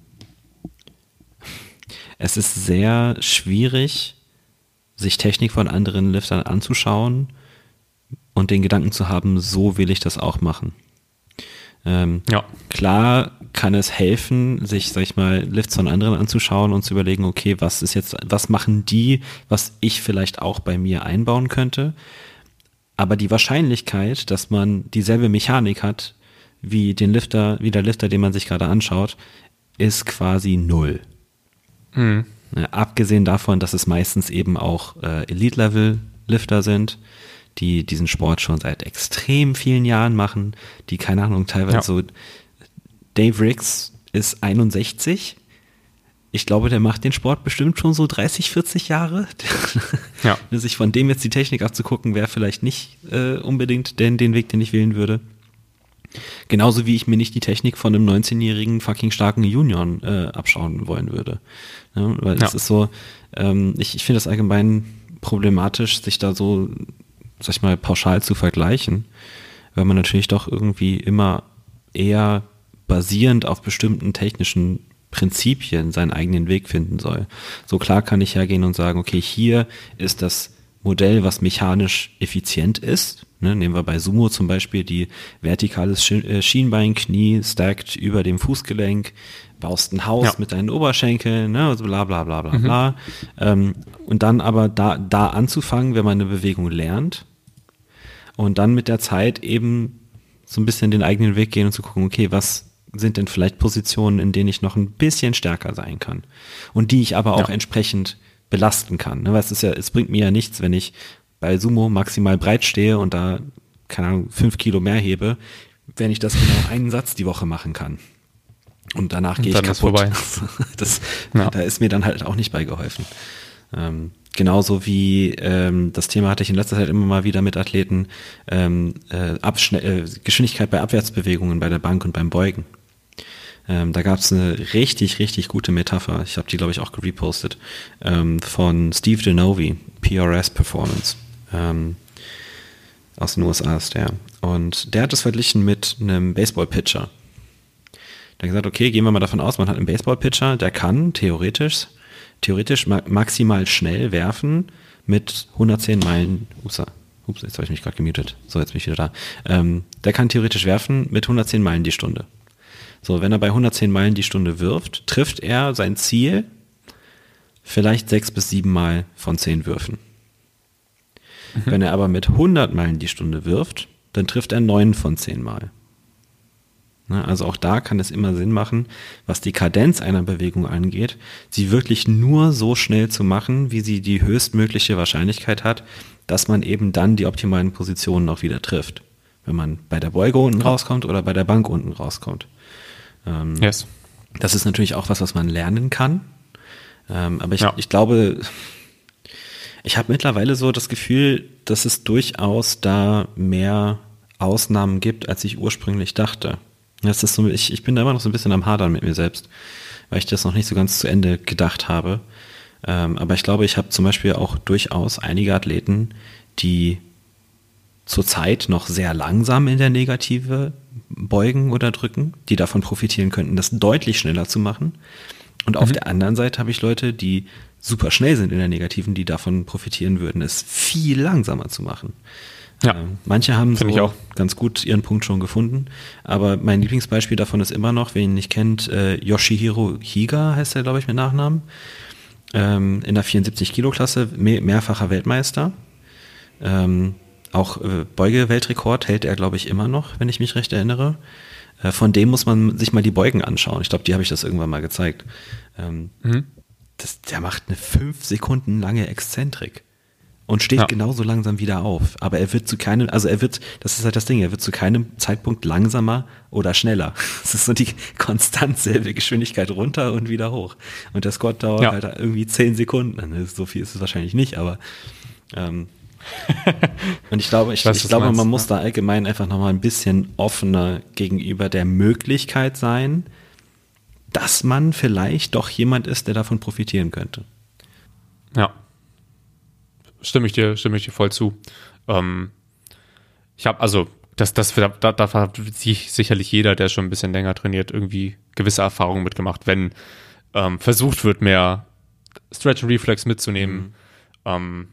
es ist sehr schwierig, sich Technik von anderen Liftern anzuschauen und den Gedanken zu haben, so will ich das auch machen. Ähm, Ja. Klar kann es helfen, sich, sag ich mal, Lifts von anderen anzuschauen und zu überlegen, okay, was ist jetzt, was machen die, was ich vielleicht auch bei mir einbauen könnte. Aber die Wahrscheinlichkeit, dass man dieselbe Mechanik hat wie den Lifter, wie der Lifter, den man sich gerade anschaut, ist quasi null. Mhm. Abgesehen davon, dass es meistens eben auch äh, Elite-Level-Lifter sind, die diesen Sport schon seit extrem vielen Jahren machen, die, keine Ahnung, teilweise Ja. so. Dave Riggs ist 61. Ich glaube, der macht den Sport bestimmt schon so 30, 40 Jahre. Ja. *laughs* Sich von dem jetzt die Technik abzugucken, wäre vielleicht nicht äh, unbedingt den, den Weg, den ich wählen würde. Genauso wie ich mir nicht die Technik von einem 19-jährigen fucking starken Junior äh, abschauen wollen würde. Ja, weil Ja. es ist so, ähm, ich, ich finde das allgemein problematisch, sich da so, sag ich mal, pauschal zu vergleichen, weil man natürlich doch irgendwie immer eher basierend auf bestimmten technischen Prinzipien seinen eigenen Weg finden soll. So klar kann ich hergehen und sagen, okay, hier ist das Modell, was mechanisch effizient ist. Ne, nehmen wir bei Sumo zum Beispiel die vertikales äh, Schienbeinknie stacked über dem Fußgelenk, baust ein Haus Ja. mit deinen Oberschenkeln, ne, also bla bla bla bla bla. Ähm, und dann aber da, da anzufangen, wenn man eine Bewegung lernt und dann mit der Zeit eben so ein bisschen den eigenen Weg gehen und zu gucken, okay, was sind denn vielleicht Positionen, in denen ich noch ein bisschen stärker sein kann und die ich aber auch Ja. entsprechend belasten kann. Ne? Weil es ist ja, es bringt mir ja nichts, wenn ich bei Sumo maximal breit stehe und da keine Ahnung, fünf Kilo mehr hebe, wenn ich das genau einen Satz die Woche machen kann. Und danach gehe ich kaputt. vorbei. *laughs* Das, Ja. Da ist mir dann halt auch nicht bei geholfen. Ähm, genauso wie ähm, das Thema hatte ich in letzter Zeit immer mal wieder mit Athleten, ähm, äh, äh, Geschwindigkeit bei Abwärtsbewegungen bei der Bank und beim Beugen. Ähm, da gab es eine richtig, richtig gute Metapher. Ich habe die, glaube ich, auch gerepostet. Ähm, von Steve Denovi, PRS Performance. Ähm, aus den USA ist der. Und der hat es verglichen mit einem Baseball-Pitcher. Der hat gesagt, okay, gehen wir mal davon aus, man hat einen Baseball-Pitcher, der kann theoretisch, theoretisch ma maximal schnell werfen mit 110 Meilen. Ups, ups jetzt habe ich mich gerade gemutet. So, jetzt bin ich wieder da. Ähm, der kann theoretisch werfen mit 110 Meilen die Stunde. So, wenn er bei 110 Meilen die Stunde wirft, trifft er sein Ziel vielleicht sechs bis sieben Mal von zehn Würfen. Wenn er aber mit 100 Meilen die Stunde wirft, dann trifft er neun von zehn Mal. Ne, Also auch da kann es immer Sinn machen, was die Kadenz einer Bewegung angeht, sie wirklich nur so schnell zu machen, wie sie die höchstmögliche Wahrscheinlichkeit hat, dass man eben dann die optimalen Positionen auch wieder trifft. Wenn man bei der Beuge unten rauskommt oder bei der Bank unten rauskommt. Ähm, Yes. das ist natürlich auch was, was man lernen kann. Ähm, aber ich, Ja. ich glaube, ich habe mittlerweile so das Gefühl, dass es durchaus da mehr Ausnahmen gibt, als ich ursprünglich dachte. Das ist so, ich, ich bin da immer noch so ein bisschen am Hadern mit mir selbst, weil ich das noch nicht so ganz zu Ende gedacht habe. Ähm, aber ich glaube, ich habe zum Beispiel auch durchaus einige Athleten, die zurzeit noch sehr langsam in der Negative beugen oder drücken, die davon profitieren könnten, das deutlich schneller zu machen. Und auf der anderen Seite habe ich Leute, die super schnell sind in der Negativen, die davon profitieren würden, es viel langsamer zu machen. Ja. Ähm, manche haben so ich auch. ganz gut ihren Punkt schon gefunden, aber mein Lieblingsbeispiel davon ist immer noch, wer ihn nicht kennt, äh, Yoshihiro Higa heißt er, glaube ich, mit Nachnamen. Ähm, in der 74-Kilo-Klasse, me mehrfacher Weltmeister. Ähm, auch äh, Beuge-Weltrekord hält er, glaube ich, immer noch, wenn ich mich recht erinnere. Äh, von dem muss man sich mal die Beugen anschauen. Ich glaube, die habe ich das irgendwann mal gezeigt. Ähm, Mhm. das, der macht eine fünf Sekunden lange Exzentrik und steht Ja. genauso langsam wieder auf. Aber er wird zu keinem, also er wird, das ist halt das Ding, er wird zu keinem Zeitpunkt langsamer oder schneller. *laughs* Es ist so die konstant selbe Geschwindigkeit runter und wieder hoch. Und der Squat dauert Ja. halt irgendwie zehn Sekunden. So viel ist es wahrscheinlich nicht, aber ähm, *laughs* und ich glaube, ich, weiß, ich glaube, meinst, man ja. muss da allgemein einfach nochmal ein bisschen offener gegenüber der Möglichkeit sein, dass man vielleicht doch jemand ist, der davon profitieren könnte. Ja. Stimme ich dir, stimme ich dir voll zu. Ähm, ich habe also, das, das, da, da, hat sich sicherlich jeder, der schon ein bisschen länger trainiert, irgendwie gewisse Erfahrungen mitgemacht, wenn ähm, versucht wird, mehr Stretch and Reflex mitzunehmen, ähm,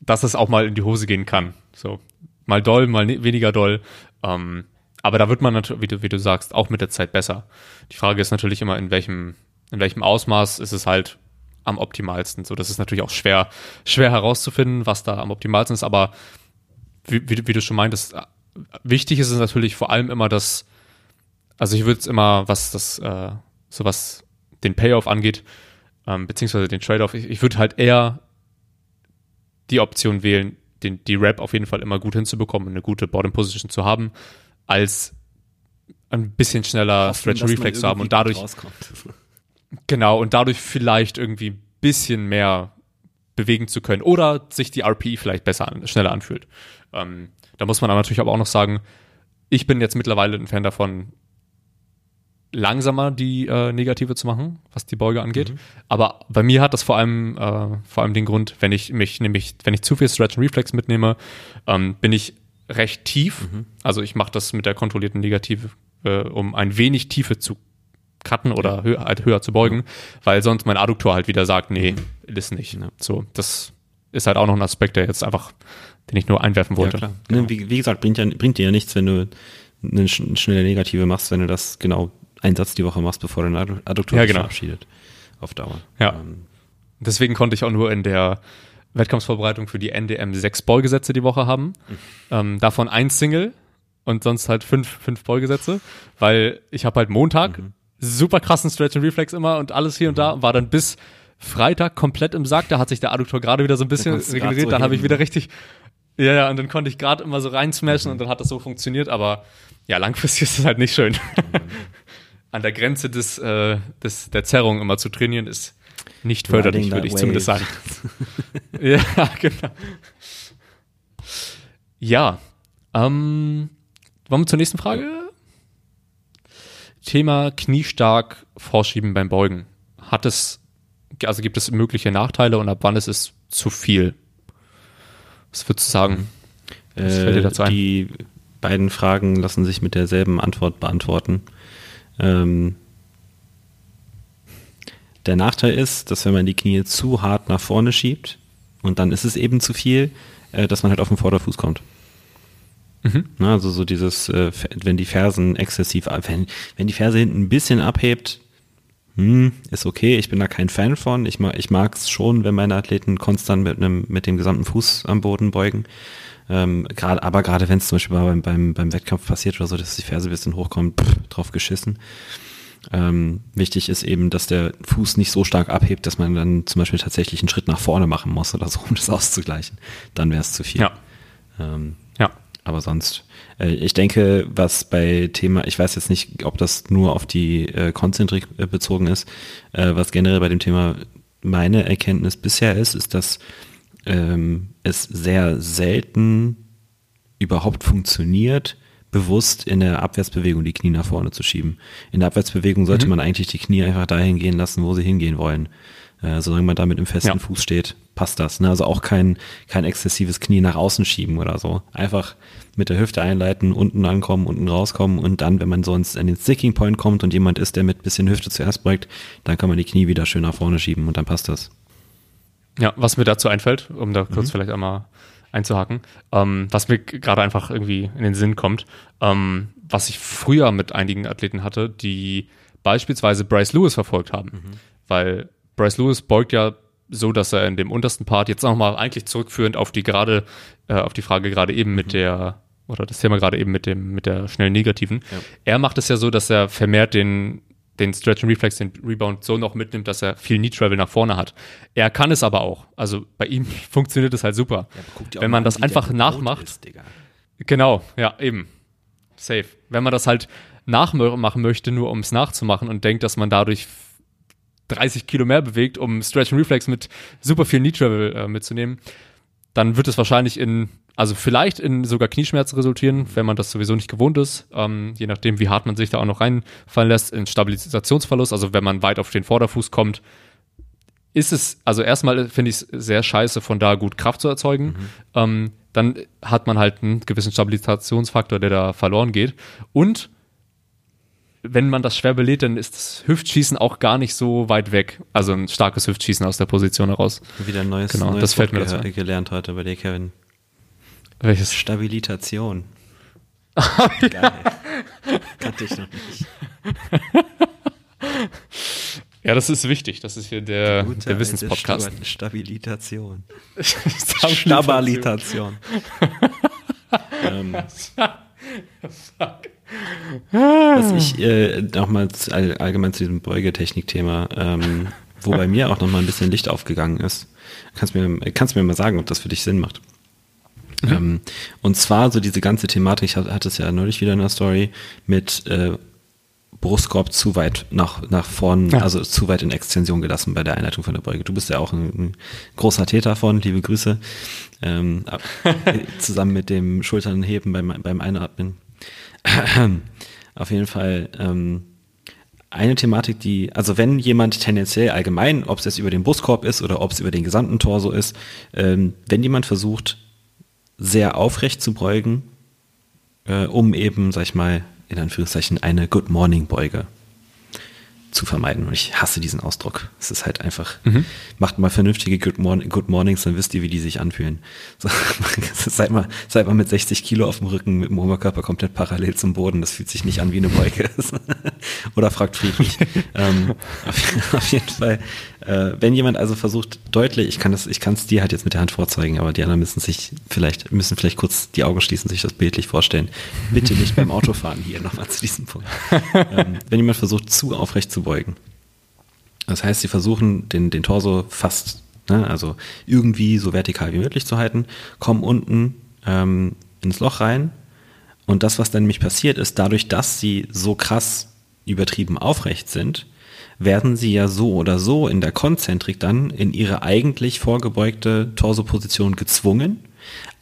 dass es auch mal in die Hose gehen kann. So, mal doll, mal ne weniger doll. Ähm, aber da wird man natürlich, wie du, wie du sagst, auch mit der Zeit besser. Die Frage ist natürlich immer, in welchem, in welchem Ausmaß ist es halt am optimalsten. So, das ist natürlich auch schwer, schwer herauszufinden, was da am optimalsten ist, aber wie, wie, wie du schon meintest, äh, wichtig ist es natürlich vor allem immer, dass, also ich würde es immer, was das, äh, so was den Payoff angeht, ähm, beziehungsweise den Trade-off, ich, ich würde halt eher die Option wählen, den, die Rap auf jeden Fall immer gut hinzubekommen und eine gute Bottom Position zu haben, als ein bisschen schneller Stretch and Reflex zu haben und dadurch, *laughs* genau, und dadurch vielleicht irgendwie ein bisschen mehr bewegen zu können oder sich die RPE vielleicht besser, an, schneller anfühlt. Ähm, da muss man aber natürlich aber auch noch sagen, ich bin jetzt mittlerweile ein Fan davon, langsamer die äh, Negative zu machen, was die Beuge angeht. Aber bei mir hat das vor allem, äh, vor allem den Grund, wenn ich mich nämlich, wenn ich zu viel Stretch and Reflex mitnehme, ähm, bin ich recht tief. Also ich mache das mit der kontrollierten Negative, äh, um ein wenig Tiefe zu cutten oder hö halt höher zu beugen, weil sonst mein Adduktor halt wieder sagt, nee, ist nicht. So, das ist halt auch noch ein Aspekt, der jetzt einfach, den ich nur einwerfen Ja, wollte. klar. Ne, wie, wie gesagt, bringt, ja, bringt dir ja nichts, wenn du eine sch- schnelle Negative machst, wenn du das genau einen Satz die Woche machst, bevor dein Addu- Adduktor Ja, sich genau. verabschiedet. Auf Dauer. Ja. Ähm, Deswegen konnte ich auch nur in der Wettkampfsvorbereitung für die NDM sechs Beugesätze die Woche haben. Ähm, davon ein Single und sonst halt fünf, fünf Beugesätze, weil ich habe halt Montag super krassen Stretch and Reflex immer und alles hier und da und war dann bis Freitag komplett im Sack. Da hat sich der Adduktor gerade wieder so ein bisschen grad regeneriert. so dann habe ich wieder richtig, Ja, ja, und dann konnte ich gerade immer so reinsmashen mhm. und dann hat das so funktioniert, aber ja, langfristig *laughs* ist es halt nicht schön. An der Grenze des, äh, des, der Zerrung immer zu trainieren ist nicht förderlich, würde ich wave. zumindest sagen. *laughs* ja, genau. Ja, ähm, wollen wir zur nächsten Frage? Thema kniestark vorschieben beim Beugen. Hat es, also gibt es mögliche Nachteile und ab wann ist es zu viel? Was würdest du sagen? Was äh, fällt dir dazu ein? Die beiden Fragen lassen sich mit derselben Antwort beantworten. Ähm, der Nachteil ist, dass wenn man die Knie zu hart nach vorne schiebt und dann ist es eben zu viel, äh, dass man halt auf den Vorderfuß kommt. Mhm. Na, also so dieses, äh, wenn die Fersen exzessiv, wenn, wenn die Ferse hinten ein bisschen abhebt, hm, ist okay. Ich bin da kein Fan von. Ich mag, ich es schon, wenn meine Athleten konstant mit einem, mit dem gesamten Fuß am Boden beugen. Ähm, grad, aber gerade wenn es zum Beispiel beim, beim, beim Wettkampf passiert oder so, dass die Ferse ein bisschen hochkommt, pff, drauf geschissen. Ähm, wichtig ist eben, dass der Fuß nicht so stark abhebt, dass man dann zum Beispiel tatsächlich einen Schritt nach vorne machen muss oder so, um das auszugleichen. Dann wäre es zu viel. Ja. Ähm. Aber sonst, äh, ich denke, was bei Thema, ich weiß jetzt nicht, ob das nur auf die äh, Konzentrik äh, bezogen ist, äh, was generell bei dem Thema meine Erkenntnis bisher ist, ist, dass ähm, es sehr selten überhaupt funktioniert, bewusst in der Abwärtsbewegung die Knie nach vorne zu schieben. In der Abwärtsbewegung sollte mhm. man eigentlich die Knie einfach dahin gehen lassen, wo sie hingehen wollen. Äh, solange man da mit dem festen ja. Fuß steht, passt das. Ne? Also auch kein, kein exzessives Knie nach außen schieben oder so. Einfach mit der Hüfte einleiten, unten ankommen, unten rauskommen und dann, wenn man sonst an den Sticking Point kommt und jemand ist, der mit bisschen Hüfte zuerst beugt, dann kann man die Knie wieder schön nach vorne schieben und dann passt das. Ja, was mir dazu einfällt, um da kurz mhm. vielleicht einmal einzuhaken, ähm, was mir gerade einfach irgendwie in den Sinn kommt, ähm, was ich früher mit einigen Athleten hatte, die beispielsweise Bryce Lewis verfolgt haben. Mhm. Weil Bryce Lewis beugt ja so, dass er in dem untersten Part jetzt nochmal eigentlich zurückführend auf die gerade, äh, auf die Frage gerade eben mhm. mit der, oder das Thema gerade eben mit dem, mit der schnell negativen. Ja. Er macht es ja so, dass er vermehrt den den Stretch and Reflex, den Rebound so noch mitnimmt, dass er viel Knee Travel nach vorne hat. Er kann es aber auch. Also bei ihm *laughs* funktioniert es halt super. Ja, Wenn man an, das einfach nachmacht. Ist, genau, ja, eben. Safe. Wenn man das halt nachmachen möchte, nur um es nachzumachen und denkt, dass man dadurch 30 Kilo mehr bewegt, um Stretch and Reflex mit super viel Knee Travel äh, mitzunehmen, dann wird es wahrscheinlich in also vielleicht in sogar Knieschmerzen resultieren, wenn man das sowieso nicht gewohnt ist, ähm, je nachdem, wie hart man sich da auch noch reinfallen lässt, in Stabilisationsverlust, also wenn man weit auf den Vorderfuß kommt, ist es, also erstmal finde ich es sehr scheiße, von da gut Kraft zu erzeugen. Mhm. Ähm, dann hat man halt einen gewissen Stabilisationsfaktor, der da verloren geht. Und wenn man das schwer belädt, dann ist das Hüftschießen auch gar nicht so weit weg. Also ein starkes Hüftschießen aus der Position heraus. Wieder ein neues, genau, neues das fällt mir dazu. gelernt heute bei dir, Kevin. Welches? Stabilitation. *laughs* Geil. Kannte ich noch nicht. Ja, das ist wichtig. Das ist hier der, der Wissenspodcast. *laughs* Stabilitation. Stabilitation. *laughs* ähm, was ich äh, nochmal all, allgemein zu diesem Beugetechnik-Thema, ähm, wo bei mir auch nochmal ein bisschen Licht aufgegangen ist. Kannst mir, kannst mir mal sagen, ob das für dich Sinn macht. Mhm. Ähm, und zwar so diese ganze Thematik, ich hatte es ja neulich wieder in der Story, mit äh, Brustkorb zu weit nach, nach vorn, ja. also zu weit in Extension gelassen bei der Einleitung von der Beuge. Du bist ja auch ein, ein großer Täter von, liebe Grüße. Ähm, *laughs* zusammen mit dem Schulternheben beim, beim Einatmen. *clears throat* Auf jeden Fall ähm, eine Thematik, die, also wenn jemand tendenziell allgemein, ob es jetzt über den Brustkorb ist oder ob es über den gesamten Torso ist, ähm, wenn jemand versucht, sehr aufrecht zu beugen, äh, um eben, sag ich mal, in Anführungszeichen eine Good Morning Beuge zu vermeiden. Und ich hasse diesen Ausdruck. Es ist halt einfach, mhm. macht mal vernünftige Good, Morning, Good Mornings, dann wisst ihr, wie die sich anfühlen. So, *laughs* seid, mal, seid mal mit 60 Kilo auf dem Rücken, mit dem Oberkörper komplett parallel zum Boden. Das fühlt sich nicht an wie eine Beuge. *laughs* Oder fragt Friedrich. *laughs* ähm, auf, auf, jeden Fall, äh, wenn jemand also versucht, deutlich, ich kann das, ich kann es dir halt jetzt mit der Hand vorzeigen, aber die anderen müssen sich vielleicht, müssen vielleicht kurz die Augen schließen, sich das bildlich vorstellen. Bitte nicht beim Autofahren hier nochmal zu diesem Punkt. Ähm, wenn jemand versucht, zu aufrecht zu beugen. Das heißt, sie versuchen, den, den Torso fast, ne, also irgendwie so vertikal wie möglich zu halten, kommen unten ähm, ins Loch rein. Und das, was dann nämlich passiert, ist, dadurch, dass sie so krass übertrieben aufrecht sind, werden sie ja so oder so in der Konzentrik dann in ihre eigentlich vorgebeugte Torsoposition gezwungen.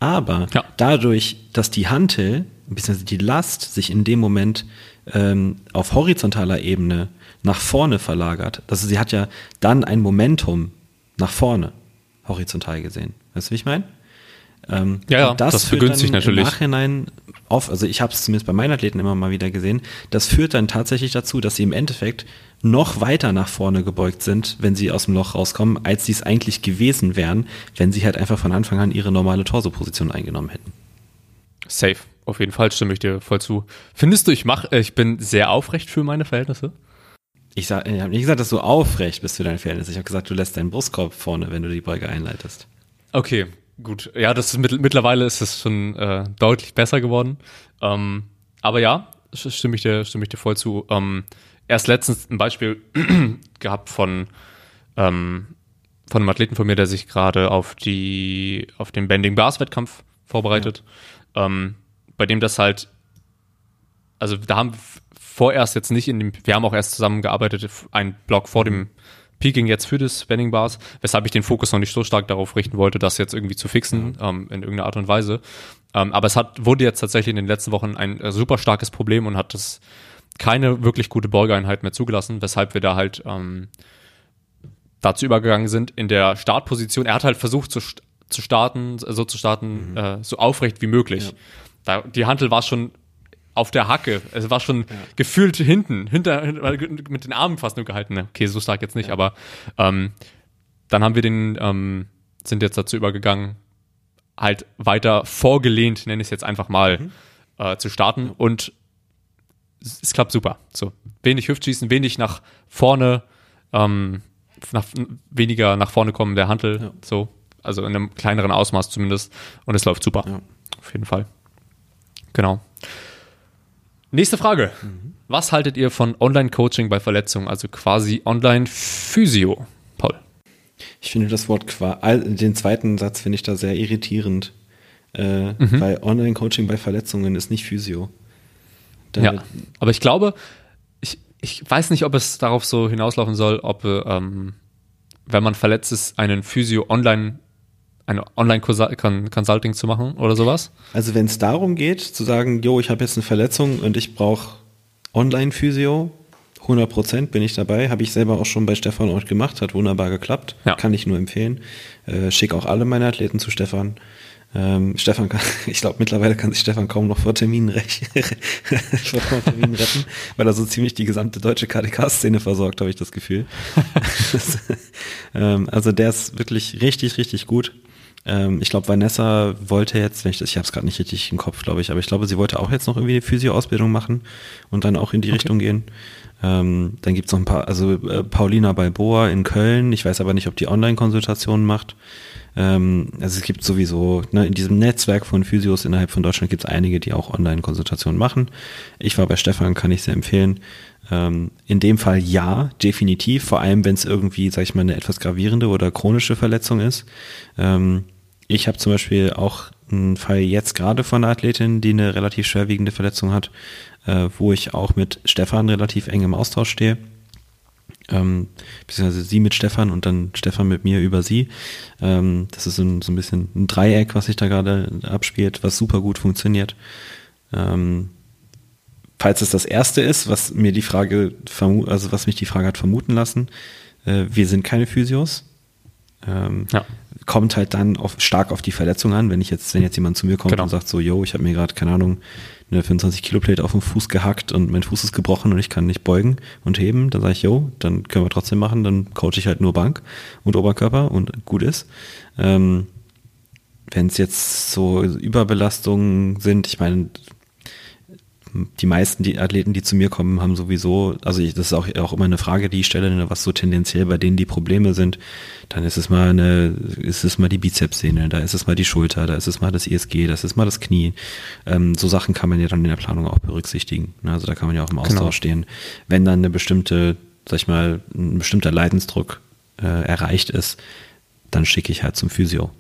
Aber ja. dadurch, dass die Hantel, bzw. die Last sich in dem Moment ähm, auf horizontaler Ebene nach vorne verlagert, also sie hat ja dann ein Momentum nach vorne, horizontal gesehen. Weißt du, wie ich meine? Ähm, ja, ja das, das begünstigt natürlich. Im Nachhinein auf, also ich habe es zumindest bei meinen Athleten immer mal wieder gesehen, das führt dann tatsächlich dazu, dass sie im Endeffekt noch weiter nach vorne gebeugt sind, wenn sie aus dem Loch rauskommen, als sie es eigentlich gewesen wären, wenn sie halt einfach von Anfang an ihre normale Torso-Position eingenommen hätten. Safe, auf jeden Fall stimme ich dir voll zu. Findest du, ich mach, äh, ich bin sehr aufrecht für meine Verhältnisse? Ich, sag, ich habe nicht gesagt, dass du aufrecht bist für deine Verhältnisse. Ich habe gesagt, du lässt deinen Brustkorb vorne, wenn du die Beuge einleitest. Okay, gut. Ja, das ist mit, mittlerweile ist es schon äh, deutlich besser geworden. Ähm, aber ja, stimme ich dir, stimme ich dir voll zu. Ähm, erst letztens ein Beispiel *clears throat* gehabt von ähm, von einem Athleten von mir, der sich gerade auf die auf den Bending Bars Wettkampf vorbereitet, ja. ähm, bei dem das halt, also da haben vorerst jetzt nicht in dem, wir haben auch erst zusammengearbeitet, ein Blog vor dem Peaking jetzt für das Bending Bars, weshalb ich den Fokus noch nicht so stark darauf richten wollte, das jetzt irgendwie zu fixen, mhm. ähm, in irgendeiner Art und Weise. Ähm, aber es hat, wurde jetzt tatsächlich in den letzten Wochen ein äh, super starkes Problem und hat das keine wirklich gute Beugeeinheit mehr zugelassen, weshalb wir da halt ähm, dazu übergegangen sind in der Startposition. Er hat halt versucht zu, zu starten, so zu starten, mhm. äh, so aufrecht wie möglich. Ja. Da, die Hantel war schon auf der Hacke. Es war schon ja. gefühlt hinten, hinter, mit den Armen fast nur gehalten. Okay, so stark jetzt nicht, ja. aber ähm, dann haben wir den, ähm, sind jetzt dazu übergegangen, halt weiter vorgelehnt, nenne ich es jetzt einfach mal, mhm. äh, zu starten und es, es, klappt super. So wenig Hüftschießen, wenig nach vorne, ähm, nach, weniger nach vorne kommen der Handel, ja. so, also in einem kleineren Ausmaß zumindest und es läuft super, auf jeden Fall. Genau. Nächste Frage. Mhm. Was haltet ihr von Online-Coaching bei Verletzungen, also quasi Online-Physio, Paul? Ich finde das Wort, den zweiten Satz finde ich da sehr irritierend, äh, mhm. weil Online-Coaching bei Verletzungen ist nicht Physio. Da ja, aber ich glaube, ich, ich weiß nicht, ob es darauf so hinauslaufen soll, ob, ähm, wenn man verletzt ist, einen Physio online ein Online-Consulting zu machen oder sowas? Also wenn es darum geht, zu sagen, jo, ich habe jetzt eine Verletzung und ich brauche Online-Physio, 100% bin ich dabei, habe ich selber auch schon bei Stefan Ort gemacht, hat wunderbar geklappt, ja. kann ich nur empfehlen. Äh, schick auch alle meine Athleten zu Stefan. Ähm, Stefan kann, *laughs* ich glaube mittlerweile kann sich Stefan kaum noch vor Terminen, *laughs* vor Terminen retten, weil er so ziemlich die gesamte deutsche KDK-Szene versorgt, habe ich das Gefühl. *laughs* ähm, also der ist wirklich richtig, richtig gut. Ähm, ich glaube, Vanessa wollte jetzt, wenn ich das, ich habe es gerade nicht richtig im Kopf, glaube ich, aber ich glaube, sie wollte auch jetzt noch irgendwie eine Physio-Ausbildung machen und dann auch in die okay. Richtung gehen. Ähm, dann gibt es noch ein paar, also äh, Paulina Balboa in Köln, ich weiß aber nicht, ob die Online-Konsultationen macht. Ähm, also es gibt sowieso, ne, in diesem Netzwerk von Physios innerhalb von Deutschland gibt es einige, die auch Online-Konsultationen machen. Ich war bei Stefan, kann ich sehr empfehlen. Ähm, in dem Fall ja, definitiv, vor allem wenn es irgendwie, sag ich mal, eine etwas gravierende oder chronische Verletzung ist. Ähm, ich habe zum Beispiel auch einen Fall jetzt gerade von einer Athletin, die eine relativ schwerwiegende Verletzung hat, äh, wo ich auch mit Stefan relativ eng im Austausch stehe. Ähm, beziehungsweise sie mit Stefan und dann Stefan mit mir über sie. Ähm, das ist so ein, so ein bisschen ein Dreieck, was sich da gerade abspielt, was super gut funktioniert. Ähm, falls es das erste ist, was mir die Frage, also was mich die Frage hat vermuten lassen, äh, wir sind keine Physios. Ähm, ja kommt halt dann auf, stark auf die Verletzung an. Wenn ich jetzt, wenn jetzt jemand zu mir kommt genau. und sagt so, yo, ich habe mir gerade, keine Ahnung, eine 25 Kilo Plate auf den Fuß gehackt und mein Fuß ist gebrochen und ich kann nicht beugen und heben, dann sage ich, yo, dann können wir trotzdem machen, dann coache ich halt nur Bank und Oberkörper und gut ist. Ähm, wenn es jetzt so Überbelastungen sind, ich meine, die meisten die Athleten, die zu mir kommen, haben sowieso, also ich, das ist auch, auch immer eine Frage, die ich stelle, ne, was so tendenziell bei denen die Probleme sind. Dann ist es mal eine, ist es mal die Bizepssehne, da ist es mal die Schulter, da ist es mal das ISG, das ist mal das Knie. Ähm, so Sachen kann man ja dann in der Planung auch berücksichtigen. Ne? Also da kann man ja auch im Austausch genau. stehen. Wenn dann eine bestimmte, sag ich mal, ein bestimmter Leidensdruck äh, erreicht ist, dann schicke ich halt zum Physio.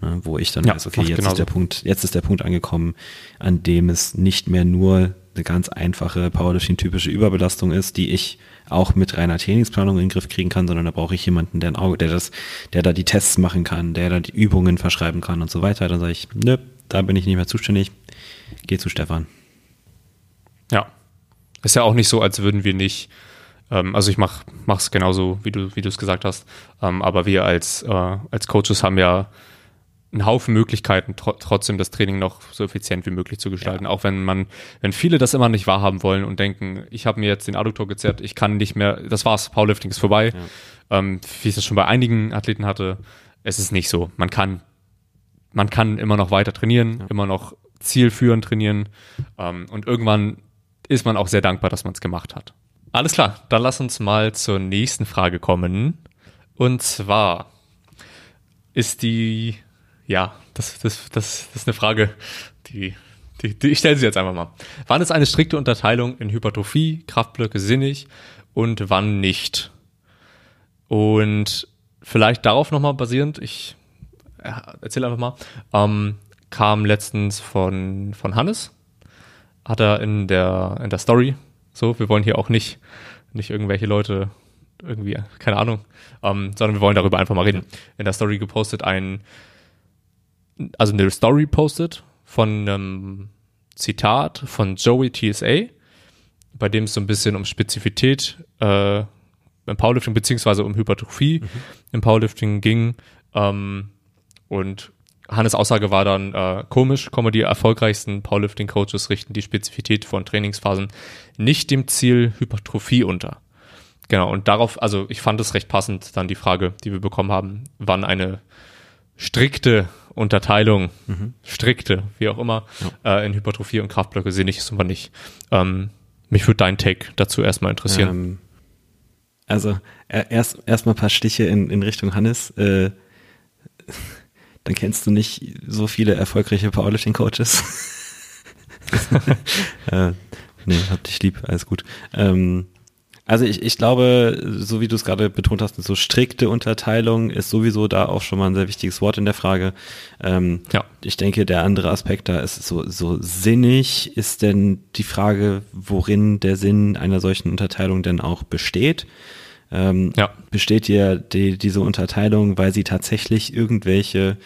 Ne, wo ich dann Ja, weiß, okay, jetzt genauso. ist der Punkt, jetzt ist der Punkt angekommen, an dem es nicht mehr nur eine ganz einfache Powerlifting-typische Überbelastung ist, die ich auch mit reiner Trainingsplanung in den Griff kriegen kann, sondern da brauche ich jemanden, der ein Auge, der das, der da die Tests machen kann, der da die Übungen verschreiben kann und so weiter. Dann sage ich, nö, da bin ich nicht mehr zuständig. Geh zu Stefan. Ja. Ist ja auch nicht so, als würden wir nicht, ähm, also ich mach, mach's genauso, wie du, wie du es gesagt hast, ähm, aber wir als, äh, als Coaches haben ja einen Haufen Möglichkeiten, tro trotzdem das Training noch so effizient wie möglich zu gestalten. Auch wenn man, wenn viele das immer nicht wahrhaben wollen und denken, ich habe mir jetzt den Adduktor gezerrt, ich kann nicht mehr, das war's, Powerlifting ist vorbei. Ähm, wie ich das schon bei einigen Athleten hatte, es ist nicht so. Man kann, man kann immer noch weiter trainieren, immer noch zielführend trainieren ähm, und irgendwann ist man auch sehr dankbar, dass man es gemacht hat. Alles klar, dann lass uns mal zur nächsten Frage kommen. Und zwar ist die, ja, das, das, das, das ist eine Frage, die, die, die ich stelle sie jetzt einfach mal. Wann ist eine strikte Unterteilung in Hypertrophie, Kraftblöcke sinnig und wann nicht? Und vielleicht darauf nochmal basierend, ich äh, erzähle einfach mal, ähm, kam letztens von, von Hannes, hat er in der, in der Story, so, wir wollen hier auch nicht, nicht irgendwelche Leute irgendwie, keine Ahnung, ähm, sondern wir wollen darüber einfach mal reden. In der Story gepostet ein, also eine Story postet von einem Zitat von Joey TSA, bei dem es so ein bisschen um Spezifität äh, im Powerlifting beziehungsweise um Hypertrophie im Powerlifting ging. Ähm, und Hannes Aussage war dann äh, komisch, kommen die erfolgreichsten Powerlifting-Coaches richten die Spezifität von Trainingsphasen nicht dem Ziel Hypertrophie unter. Genau, und darauf, also ich fand es recht passend, dann die Frage, die wir bekommen haben, wann eine strikte Unterteilung, strikte, wie auch immer, äh, in Hypertrophie und Kraftblöcke sinnig ist und wann nicht. Ähm, mich würde dein Take dazu erstmal interessieren. Ähm, also äh, erst erstmal ein paar Stiche in, in Richtung Hannes. Äh, *laughs* dann kennst du nicht so viele erfolgreiche Powerlifting-Coaches. *laughs* äh, nee, hab dich lieb, alles gut. Ähm, also ich, ich glaube, so wie du es gerade betont hast, so strikte Unterteilung ist sowieso da auch schon mal ein sehr wichtiges Wort in der Frage. Ähm, Ja. Ich denke, der andere Aspekt da ist so, so sinnig ist denn die Frage, worin der Sinn einer solchen Unterteilung denn auch besteht. Ähm, Ja. Besteht ja die, diese Unterteilung, weil sie tatsächlich irgendwelche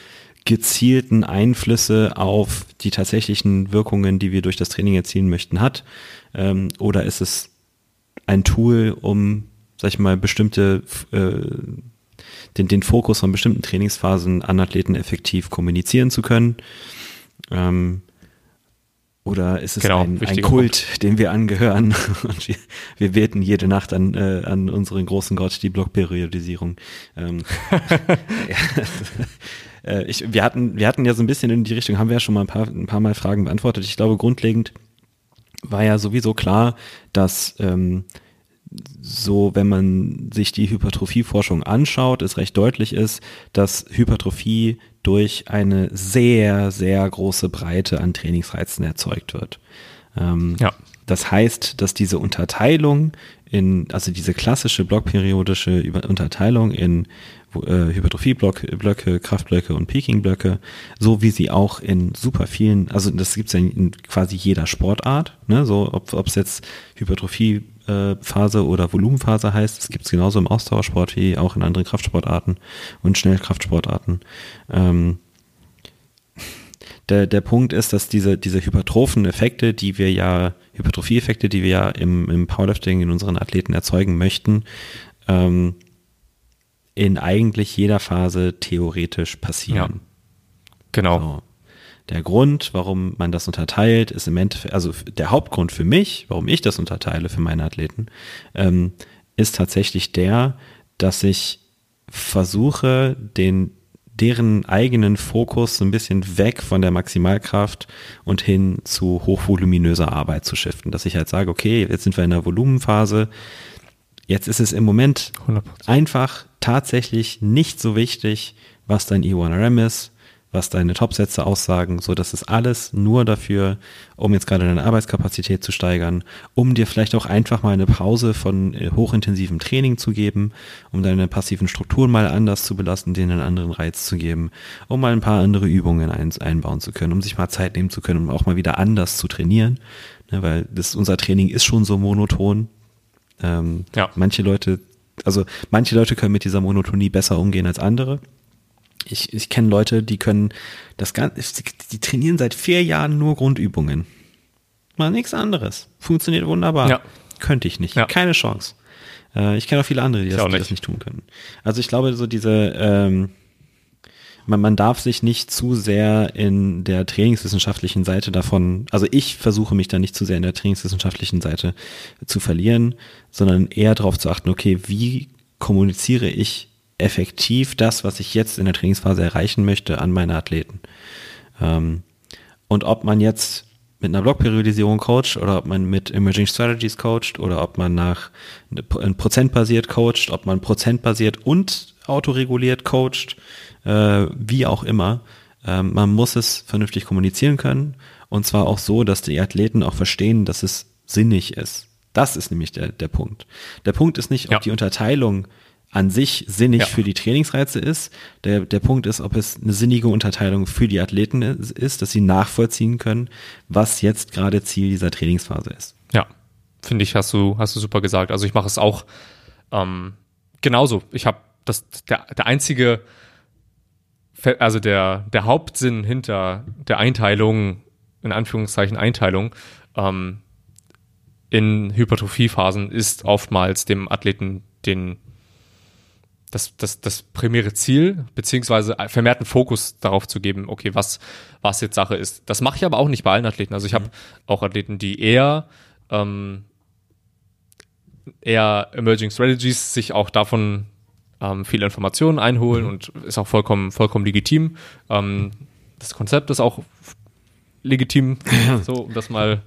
gezielten Einflüsse auf die tatsächlichen Wirkungen, die wir durch das Training erzielen möchten, hat? Ähm, oder ist es ein Tool, um, sag ich mal, bestimmte, äh, den, den Fokus von bestimmten Trainingsphasen an Athleten effektiv kommunizieren zu können? Ähm, oder ist es Genau, ein, ein Kult, dem wir angehören? *laughs* Und wir, wir beten jede Nacht an, äh, an unseren großen Gott die Blockperiodisierung. Ähm, *laughs* *laughs* äh, ich, wir, hatten, wir hatten ja so ein bisschen in die Richtung, haben wir ja schon mal ein paar, ein paar Mal Fragen beantwortet. Ich glaube, grundlegend war ja sowieso klar, dass ähm, so, wenn man sich die Hypertrophieforschung anschaut, es recht deutlich ist, dass Hypertrophie durch eine sehr, sehr große Breite an Trainingsreizen erzeugt wird. Ähm, Ja. Das heißt, dass diese Unterteilung in, also diese klassische blockperiodische Unterteilung in äh, Hypertrophieblöcke, Kraftblöcke und Peakingblöcke, so wie sie auch in super vielen, also das gibt es ja in quasi jeder Sportart, ne? so ob es jetzt Hypertrophiephase oder Volumenphase heißt, das gibt es genauso im Ausdauersport wie auch in anderen Kraftsportarten und Schnellkraftsportarten. Ähm, der, der Punkt ist, dass diese, diese hypertrophen Effekte, die wir ja, Hypertrophie-Effekte, die wir ja im, im Powerlifting in unseren Athleten erzeugen möchten, ähm, in eigentlich jeder Phase theoretisch passieren. Genau. So. Der Grund, warum man das unterteilt, ist im Endeffekt, also der Hauptgrund für mich, warum ich das unterteile für meine Athleten, ähm, ist tatsächlich der, dass ich versuche, den deren eigenen Fokus so ein bisschen weg von der Maximalkraft und hin zu hochvoluminöser Arbeit zu shiften. Dass ich halt sage, okay, jetzt sind wir in der Volumenphase, jetzt ist es im Moment 100%. einfach tatsächlich nicht so wichtig, was dein E1RM ist, was deine Topsätze aussagen, so das ist alles nur dafür, um jetzt gerade deine Arbeitskapazität zu steigern, um dir vielleicht auch einfach mal eine Pause von äh, hochintensivem Training zu geben, um deine passiven Strukturen mal anders zu belasten, denen einen anderen Reiz zu geben, um mal ein paar andere Übungen ein, einbauen zu können, um sich mal Zeit nehmen zu können, um auch mal wieder anders zu trainieren, ne, weil das, unser Training ist schon so monoton. Ähm, ja. Manche Leute, also manche Leute können mit dieser Monotonie besser umgehen als andere ich, ich kenne Leute, die können das Ganze, die trainieren seit vier Jahren nur Grundübungen. Mal nichts anderes. Funktioniert wunderbar. Ja. Könnte ich nicht. Ja. Keine Chance. Äh, ich kenne auch viele andere, die, das, die das, nicht tun können. Also ich glaube, so diese, ähm, man, man darf sich nicht zu sehr in der trainingswissenschaftlichen Seite davon, also ich versuche mich da nicht zu sehr in der trainingswissenschaftlichen Seite zu verlieren, sondern eher darauf zu achten, okay, wie kommuniziere ich effektiv das, was ich jetzt in der Trainingsphase erreichen möchte, an meine Athleten. Ähm, und ob man jetzt mit einer Blockperiodisierung coacht oder ob man mit Emerging Strategies coacht oder ob man nach prozentbasiert coacht, ob man prozentbasiert und autoreguliert coacht, äh, wie auch immer. Äh, man muss es vernünftig kommunizieren können und zwar auch so, dass die Athleten auch verstehen, dass es sinnig ist. Das ist nämlich der, der Punkt. Der Punkt ist nicht, ob ja. die Unterteilung an sich sinnig ja. für die Trainingsreize ist. Der, der Punkt ist, ob es eine sinnige Unterteilung für die Athleten ist, dass sie nachvollziehen können, was jetzt gerade Ziel dieser Trainingsphase ist. Ja, finde ich, hast du, hast du super gesagt. Also ich mache es auch ähm, genauso. Ich habe das, der, der einzige, also der, der Hauptsinn hinter der Einteilung, in Anführungszeichen Einteilung, ähm, in Hypertrophiephasen ist oftmals dem Athleten den das, das, das primäre Ziel, beziehungsweise vermehrten Fokus darauf zu geben, okay, was, was jetzt Sache ist. Das mache ich aber auch nicht bei allen Athleten. Also ich habe mhm. auch Athleten, die eher, ähm, eher Emerging Strategies sich auch davon ähm, viele Informationen einholen mhm. und ist auch vollkommen, vollkommen legitim. Ähm, das Konzept ist auch legitim, *laughs* so, um das mal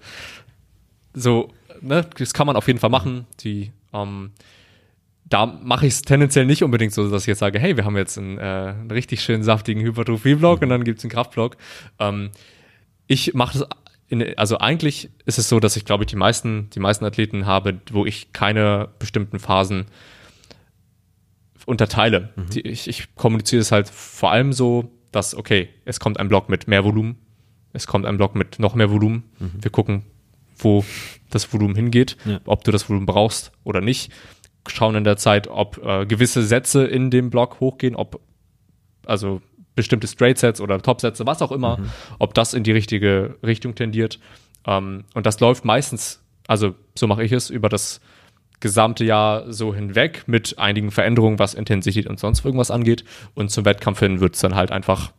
so, ne, das kann man auf jeden Fall machen. Die, ähm, da mache ich es tendenziell nicht unbedingt so, dass ich jetzt sage, hey, wir haben jetzt einen, äh, einen richtig schönen saftigen Hypertrophie-Block und dann gibt es einen Kraftblock. Ähm, ich mache das, in, also eigentlich ist es so, dass ich glaube ich die meisten, die meisten Athleten habe, wo ich keine bestimmten Phasen unterteile. Mhm. Die, ich, ich kommuniziere es halt vor allem so, dass, okay, es kommt ein Block mit mehr Volumen, es kommt ein Block mit noch mehr Volumen. Mhm. Wir gucken, wo das Volumen hingeht, ja. ob du das Volumen brauchst oder nicht schauen in der Zeit, ob äh, gewisse Sätze in dem Block hochgehen, ob also bestimmte Straight Sets oder Top Sätze, was auch immer, mhm. ob das in die richtige Richtung tendiert. Ähm, und das läuft meistens, also so mache ich es, über das gesamte Jahr so hinweg mit einigen Veränderungen, was Intensität und sonst irgendwas angeht. Und zum Wettkampf hin wird es dann halt einfach,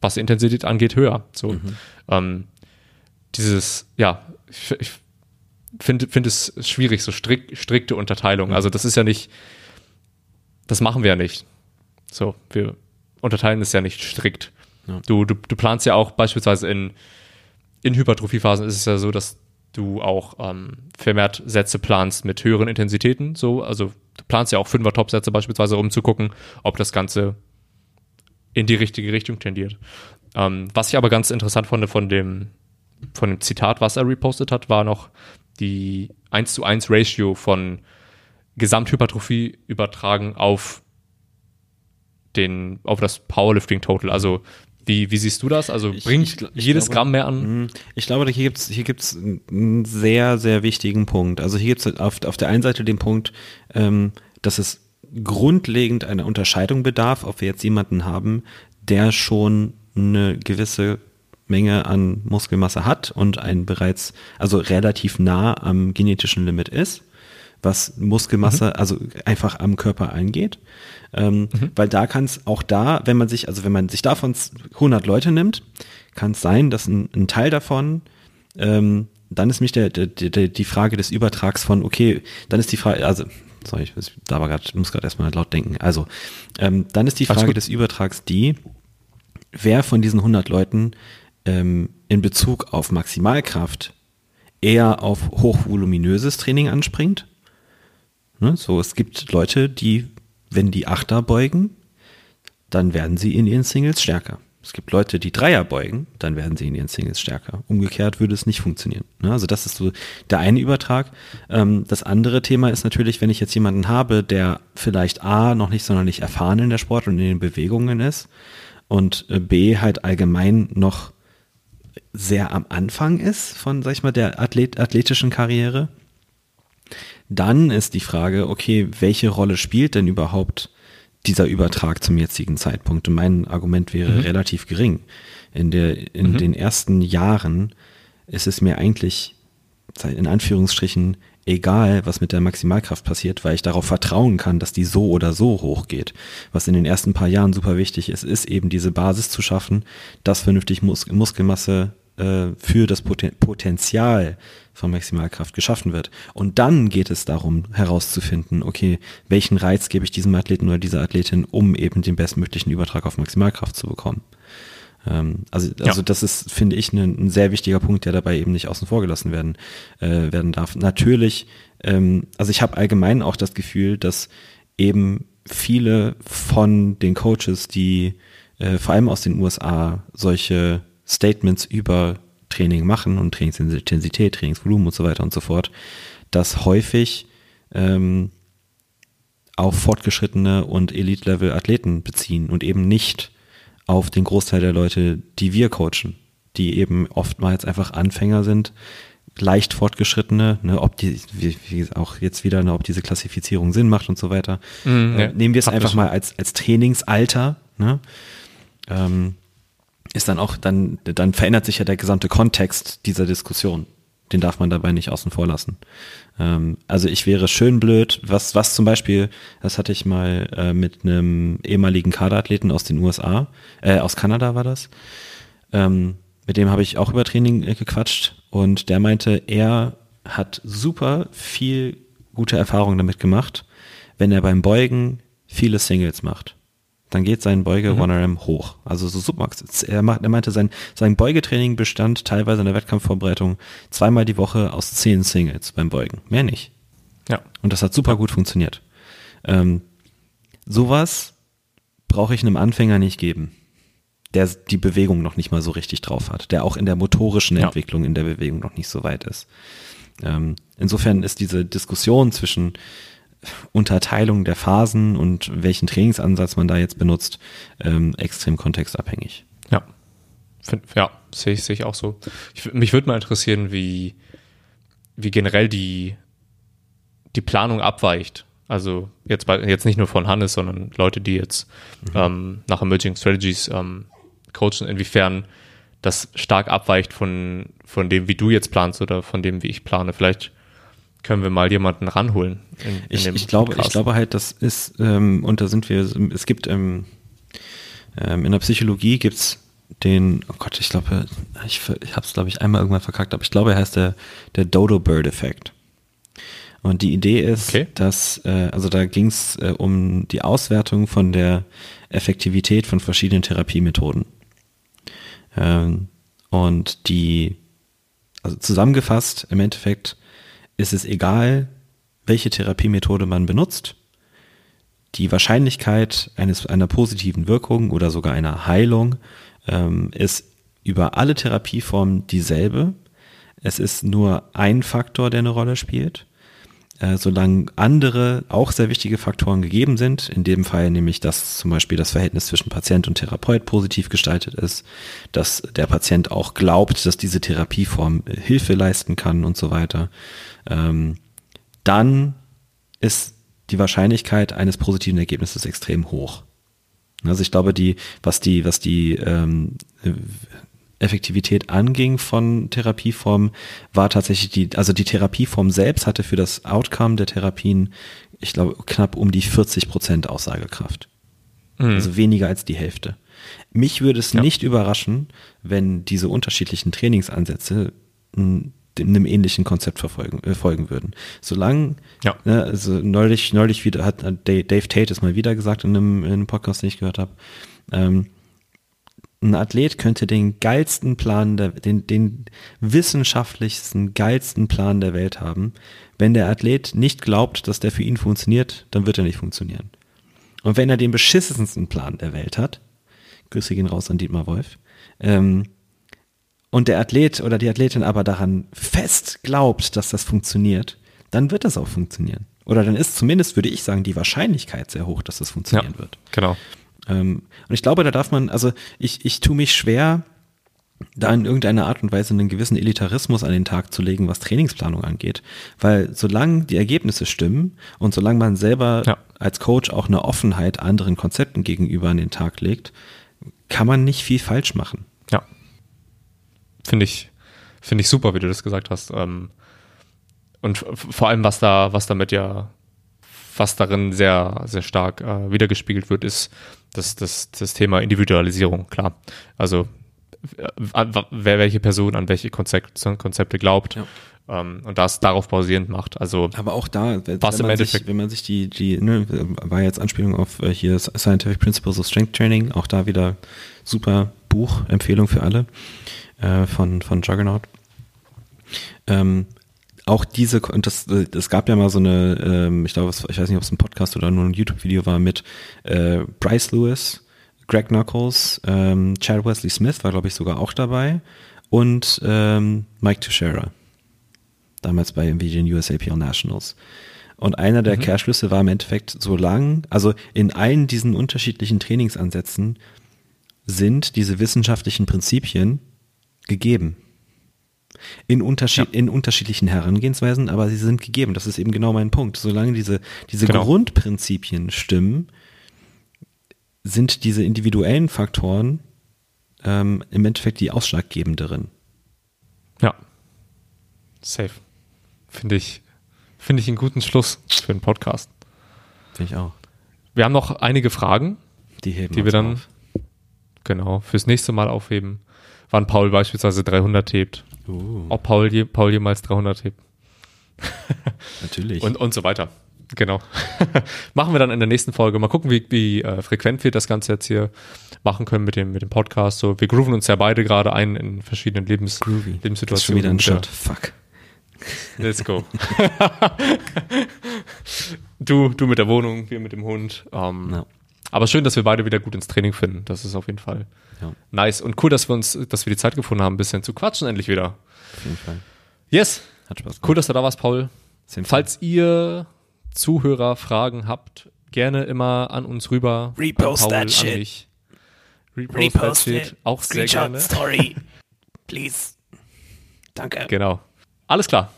was Intensität angeht, höher. So mhm. ähm, dieses, ja, ich, ich finde find es schwierig, so strikt, strikte Unterteilung. Also das ist ja nicht, das machen wir ja nicht. So, wir unterteilen es ja nicht strikt. Ja. Du, du, du planst ja auch beispielsweise in, in Hypertrophiephasen ist es ja so, dass du auch ähm, vermehrt Sätze planst mit höheren Intensitäten. So, also du planst ja auch fünfer Top-Sätze beispielsweise, um zu gucken, ob das Ganze in die richtige Richtung tendiert. Ähm, was ich aber ganz interessant fand von dem, von dem Zitat, was er repostet hat, war noch, die 1 zu 1 Ratio von Gesamthypertrophie übertragen auf den, auf das Powerlifting Total. Also wie, wie siehst du das? Also bringt ich, ich jedes glaube, Gramm mehr an? Mhm. Ich glaube, hier gibt's hier gibt's einen sehr, sehr wichtigen Punkt. Also hier gibt's auf, auf der einen Seite den Punkt, ähm, dass es grundlegend eine Unterscheidung bedarf, ob wir jetzt jemanden haben, der schon eine gewisse Menge an Muskelmasse hat und ein bereits, also relativ nah am genetischen Limit ist, was Muskelmasse, mhm. also einfach am Körper eingeht. Ähm, mhm. Weil da kann es auch da, wenn man sich, also wenn man sich davon 100 Leute nimmt, kann es sein, dass ein, ein Teil davon ähm, dann ist mich der, der, der, die Frage des Übertrags von, okay, dann ist die Frage, also, sorry, ich da war grad, muss gerade erstmal laut denken. Also, ähm, dann ist die Frage des Übertrags die, wer von diesen 100 Leuten ähm, in Bezug auf Maximalkraft eher auf hochvoluminöses Training anspringt. Ne? So, es gibt Leute, die, wenn die Achter beugen, dann werden sie in ihren Singles stärker. Es gibt Leute, die Dreier beugen, dann werden sie in ihren Singles stärker. Umgekehrt würde es nicht funktionieren. Ne? Also das ist so der eine Übertrag. Ähm, das andere Thema ist natürlich, wenn ich jetzt jemanden habe, der vielleicht A, noch nicht sonderlich erfahren in der Sport und in den Bewegungen ist und äh, B, halt allgemein noch sehr am Anfang ist von, sag ich mal, der Athlet, athletischen Karriere, dann ist die Frage, okay, welche Rolle spielt denn überhaupt dieser Übertrag zum jetzigen Zeitpunkt? Und mein Argument wäre mhm. relativ gering. In, der, in mhm. den ersten Jahren ist es mir eigentlich, in Anführungsstrichen, egal, was mit der Maximalkraft passiert, weil ich darauf vertrauen kann, dass die so oder so hoch geht. Was in den ersten paar Jahren super wichtig ist, ist eben diese Basis zu schaffen, dass vernünftig Mus Muskelmasse äh, für das Poten Potenzial von Maximalkraft geschaffen wird. Und dann geht es darum herauszufinden, okay, welchen Reiz gebe ich diesem Athleten oder dieser Athletin, um eben den bestmöglichen Übertrag auf Maximalkraft zu bekommen. Ähm, also, also ja. das ist, finde ich, ein, ein, sehr wichtiger Punkt, der dabei eben nicht außen vor gelassen werden, äh, werden darf. Natürlich, ähm, also ich habe allgemein auch das Gefühl, dass eben viele von den Coaches, die äh, vor allem aus den USA solche Statements über Training machen und Trainingsintensität, Trainingsvolumen und so weiter und so fort, das häufig ähm, auf fortgeschrittene und Elite-Level-Athleten beziehen und eben nicht auf den Großteil der Leute, die wir coachen, die eben oftmals einfach Anfänger sind, leicht fortgeschrittene, ne, ob die, wie, wie auch jetzt wieder, ne, ob diese Klassifizierung Sinn macht und so weiter. Mm, äh, nehmen wir es einfach mal als, als Trainingsalter, ne? Ähm, ist dann auch, dann, dann verändert sich ja der gesamte Kontext dieser Diskussion. Den darf man dabei nicht außen vor lassen. Ähm, also ich wäre schön blöd, was, was zum Beispiel, das hatte ich mal äh, mit einem ehemaligen Kaderathleten aus den USA, äh, aus Kanada war das. Ähm, mit dem habe ich auch über Training äh, gequatscht und der meinte, er hat super viel gute Erfahrungen damit gemacht, wenn er beim Beugen viele Singles macht dann geht sein Beuge mhm. 1RM hoch. Also so Submax. Er, macht, er meinte, sein, sein Beugetraining bestand teilweise in der Wettkampfvorbereitung zweimal die Woche aus zehn Singles beim Beugen. Mehr nicht. Ja. Und das hat super gut funktioniert. Ähm, sowas brauche ich einem Anfänger nicht geben, der die Bewegung noch nicht mal so richtig drauf hat, der auch in der motorischen ja. Entwicklung in der Bewegung noch nicht so weit ist. Ähm, insofern ist diese Diskussion zwischen Unterteilung der Phasen und welchen Trainingsansatz man da jetzt benutzt, ähm, extrem kontextabhängig. Ja, Find, ja, sehe ich, sehe ich auch so. Ich, mich würde mal interessieren, wie, wie generell die, die Planung abweicht. Also jetzt, bei, jetzt nicht nur von Hannes, sondern Leute, die jetzt mhm. ähm, nach Emerging Strategies ähm, coachen, inwiefern das stark abweicht von, von dem, wie du jetzt planst oder von dem, wie ich plane. Vielleicht können wir mal jemanden ranholen. In, in ich, ich glaube, ich glaube halt, das ist, ähm, und da sind wir, es gibt ähm, ähm, in der Psychologie gibt's den, oh Gott, ich glaube, ich, ich habe es, glaube ich, einmal irgendwann verkackt, aber ich glaube, er heißt der, der Dodo-Bird-Effekt. Und die Idee ist, okay. dass, äh, also da ging es äh, um die Auswertung von der Effektivität von verschiedenen Therapiemethoden. Ähm, und die, also zusammengefasst, im Endeffekt ist es egal, welche Therapiemethode man benutzt. Die Wahrscheinlichkeit eines, einer positiven Wirkung oder sogar einer Heilung ähm, ist über alle Therapieformen dieselbe. Es ist nur ein Faktor, der eine Rolle spielt. Äh, solange andere auch sehr wichtige Faktoren gegeben sind, in dem Fall nämlich, dass zum Beispiel das Verhältnis zwischen Patient und Therapeut positiv gestaltet ist, dass der Patient auch glaubt, dass diese Therapieform Hilfe leisten kann und so weiter, ähm, dann ist die Wahrscheinlichkeit eines positiven Ergebnisses extrem hoch. Also ich glaube, die, was die, was die ähm, Effektivität anging von Therapieformen, war tatsächlich die, also die Therapieform selbst hatte für das Outcome der Therapien, ich glaube, knapp um die 40 Prozent Aussagekraft. Mhm. Also weniger als die Hälfte. Mich würde es ja. nicht überraschen, wenn diese unterschiedlichen Trainingsansätze einem ähnlichen Konzept verfolgen, äh, folgen würden. Solange, ja. ne, also neulich, neulich wieder hat Dave Tate es mal wieder gesagt in einem, in einem Podcast, den ich gehört habe, ähm, ein Athlet könnte den geilsten Plan, der, den, den wissenschaftlichsten, geilsten Plan der Welt haben. Wenn der Athlet nicht glaubt, dass der für ihn funktioniert, dann wird er nicht funktionieren. Und wenn er den beschissensten Plan der Welt hat, Grüße gehen raus an Dietmar Wolf. Ähm, und der Athlet oder die Athletin aber daran fest glaubt, dass das funktioniert, dann wird das auch funktionieren. Oder dann ist zumindest, würde ich sagen, die Wahrscheinlichkeit sehr hoch, dass das funktionieren Ja. wird. Genau. Ähm, und ich glaube, da darf man, also ich, ich tue mich schwer, da in irgendeiner Art und Weise einen gewissen Elitarismus an den Tag zu legen, was Trainingsplanung angeht. Weil solange die Ergebnisse stimmen und solange man selber Ja. als Coach auch eine Offenheit anderen Konzepten gegenüber an den Tag legt, kann man nicht viel falsch machen. Ja. Finde ich, finde ich super, wie du das gesagt hast. Ähm, und vor allem, was da, was damit ja, was darin sehr, sehr stark äh, wiedergespiegelt wird, ist das, das, das Thema Individualisierung, klar. Also äh, wer welche Person an welche Konzept, Konzepte glaubt Ja. ähm, und das darauf basierend macht. Also Aber auch da, wenn, Was wenn, im man, sich, Endeffekt- wenn man sich die, die ne, war jetzt Anspielung auf äh, hier Scientific Principles of Strength Training, auch da wieder super Buch, Empfehlung für alle äh, von, von Juggernaut. Ähm, auch diese, und das, äh, es gab ja mal so eine, ähm, ich glaube, ich weiß nicht, ob es ein Podcast oder nur ein YouTube-Video war mit äh, Bryce Lewis, Greg Knuckles, ähm, Chad Wesley Smith war, glaube ich, sogar auch dabei und ähm, Mike Teixeira damals bei irgendwie den USAPL Nationals. Und einer der Kehrschlüsse war im Endeffekt, solange, also in allen diesen unterschiedlichen Trainingsansätzen sind diese wissenschaftlichen Prinzipien gegeben. In, Unterschied, in unterschiedlichen Herangehensweisen, aber sie sind gegeben. Das ist eben genau mein Punkt. Solange diese, diese Genau. Grundprinzipien stimmen, sind diese individuellen Faktoren ähm, im Endeffekt die ausschlaggebenderen. Ja. Safe. Finde ich, finde ich einen guten Schluss für einen Podcast. Finde ich auch. Wir haben noch einige Fragen, Die heben die wir dann auf. genau fürs nächste Mal aufheben. Wann Paul beispielsweise 300 hebt. Uh, Ob Paul, je, Paul jemals 300 hebt. *laughs* natürlich. Und, und so weiter. Genau. *laughs* machen wir dann in der nächsten Folge. Mal gucken, wie, wie äh, frequent wir das Ganze jetzt hier machen können mit dem, mit dem Podcast. So, wir grooven uns ja beide gerade ein in verschiedenen Lebens, Groovy. Das ist schon Lebenssituationen. wieder ein der- Shot. Fuck. Let's go. *laughs* du, du mit der Wohnung, wir mit dem Hund. Ähm, Ja. Aber schön, dass wir beide wieder gut ins Training finden. Das ist auf jeden Fall Ja, nice. Und cool, dass wir uns, dass wir die Zeit gefunden haben, ein bisschen zu quatschen endlich wieder. auf jeden Fall. Yes. Hat Spaß Cool, dass du da warst, Paul. Falls ihr Zuhörer Fragen habt, gerne immer an uns rüber. Repost Paul, that shit. Mich. Repost, Repost that shit. it. Auch sehr Screenshot gerne. Story. *laughs* Please. Danke. Genau. Alles klar.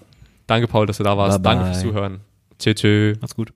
Danke, Paul, dass du da warst. Bye, Danke bye. fürs Zuhören. Tschö, tschö. Macht's gut.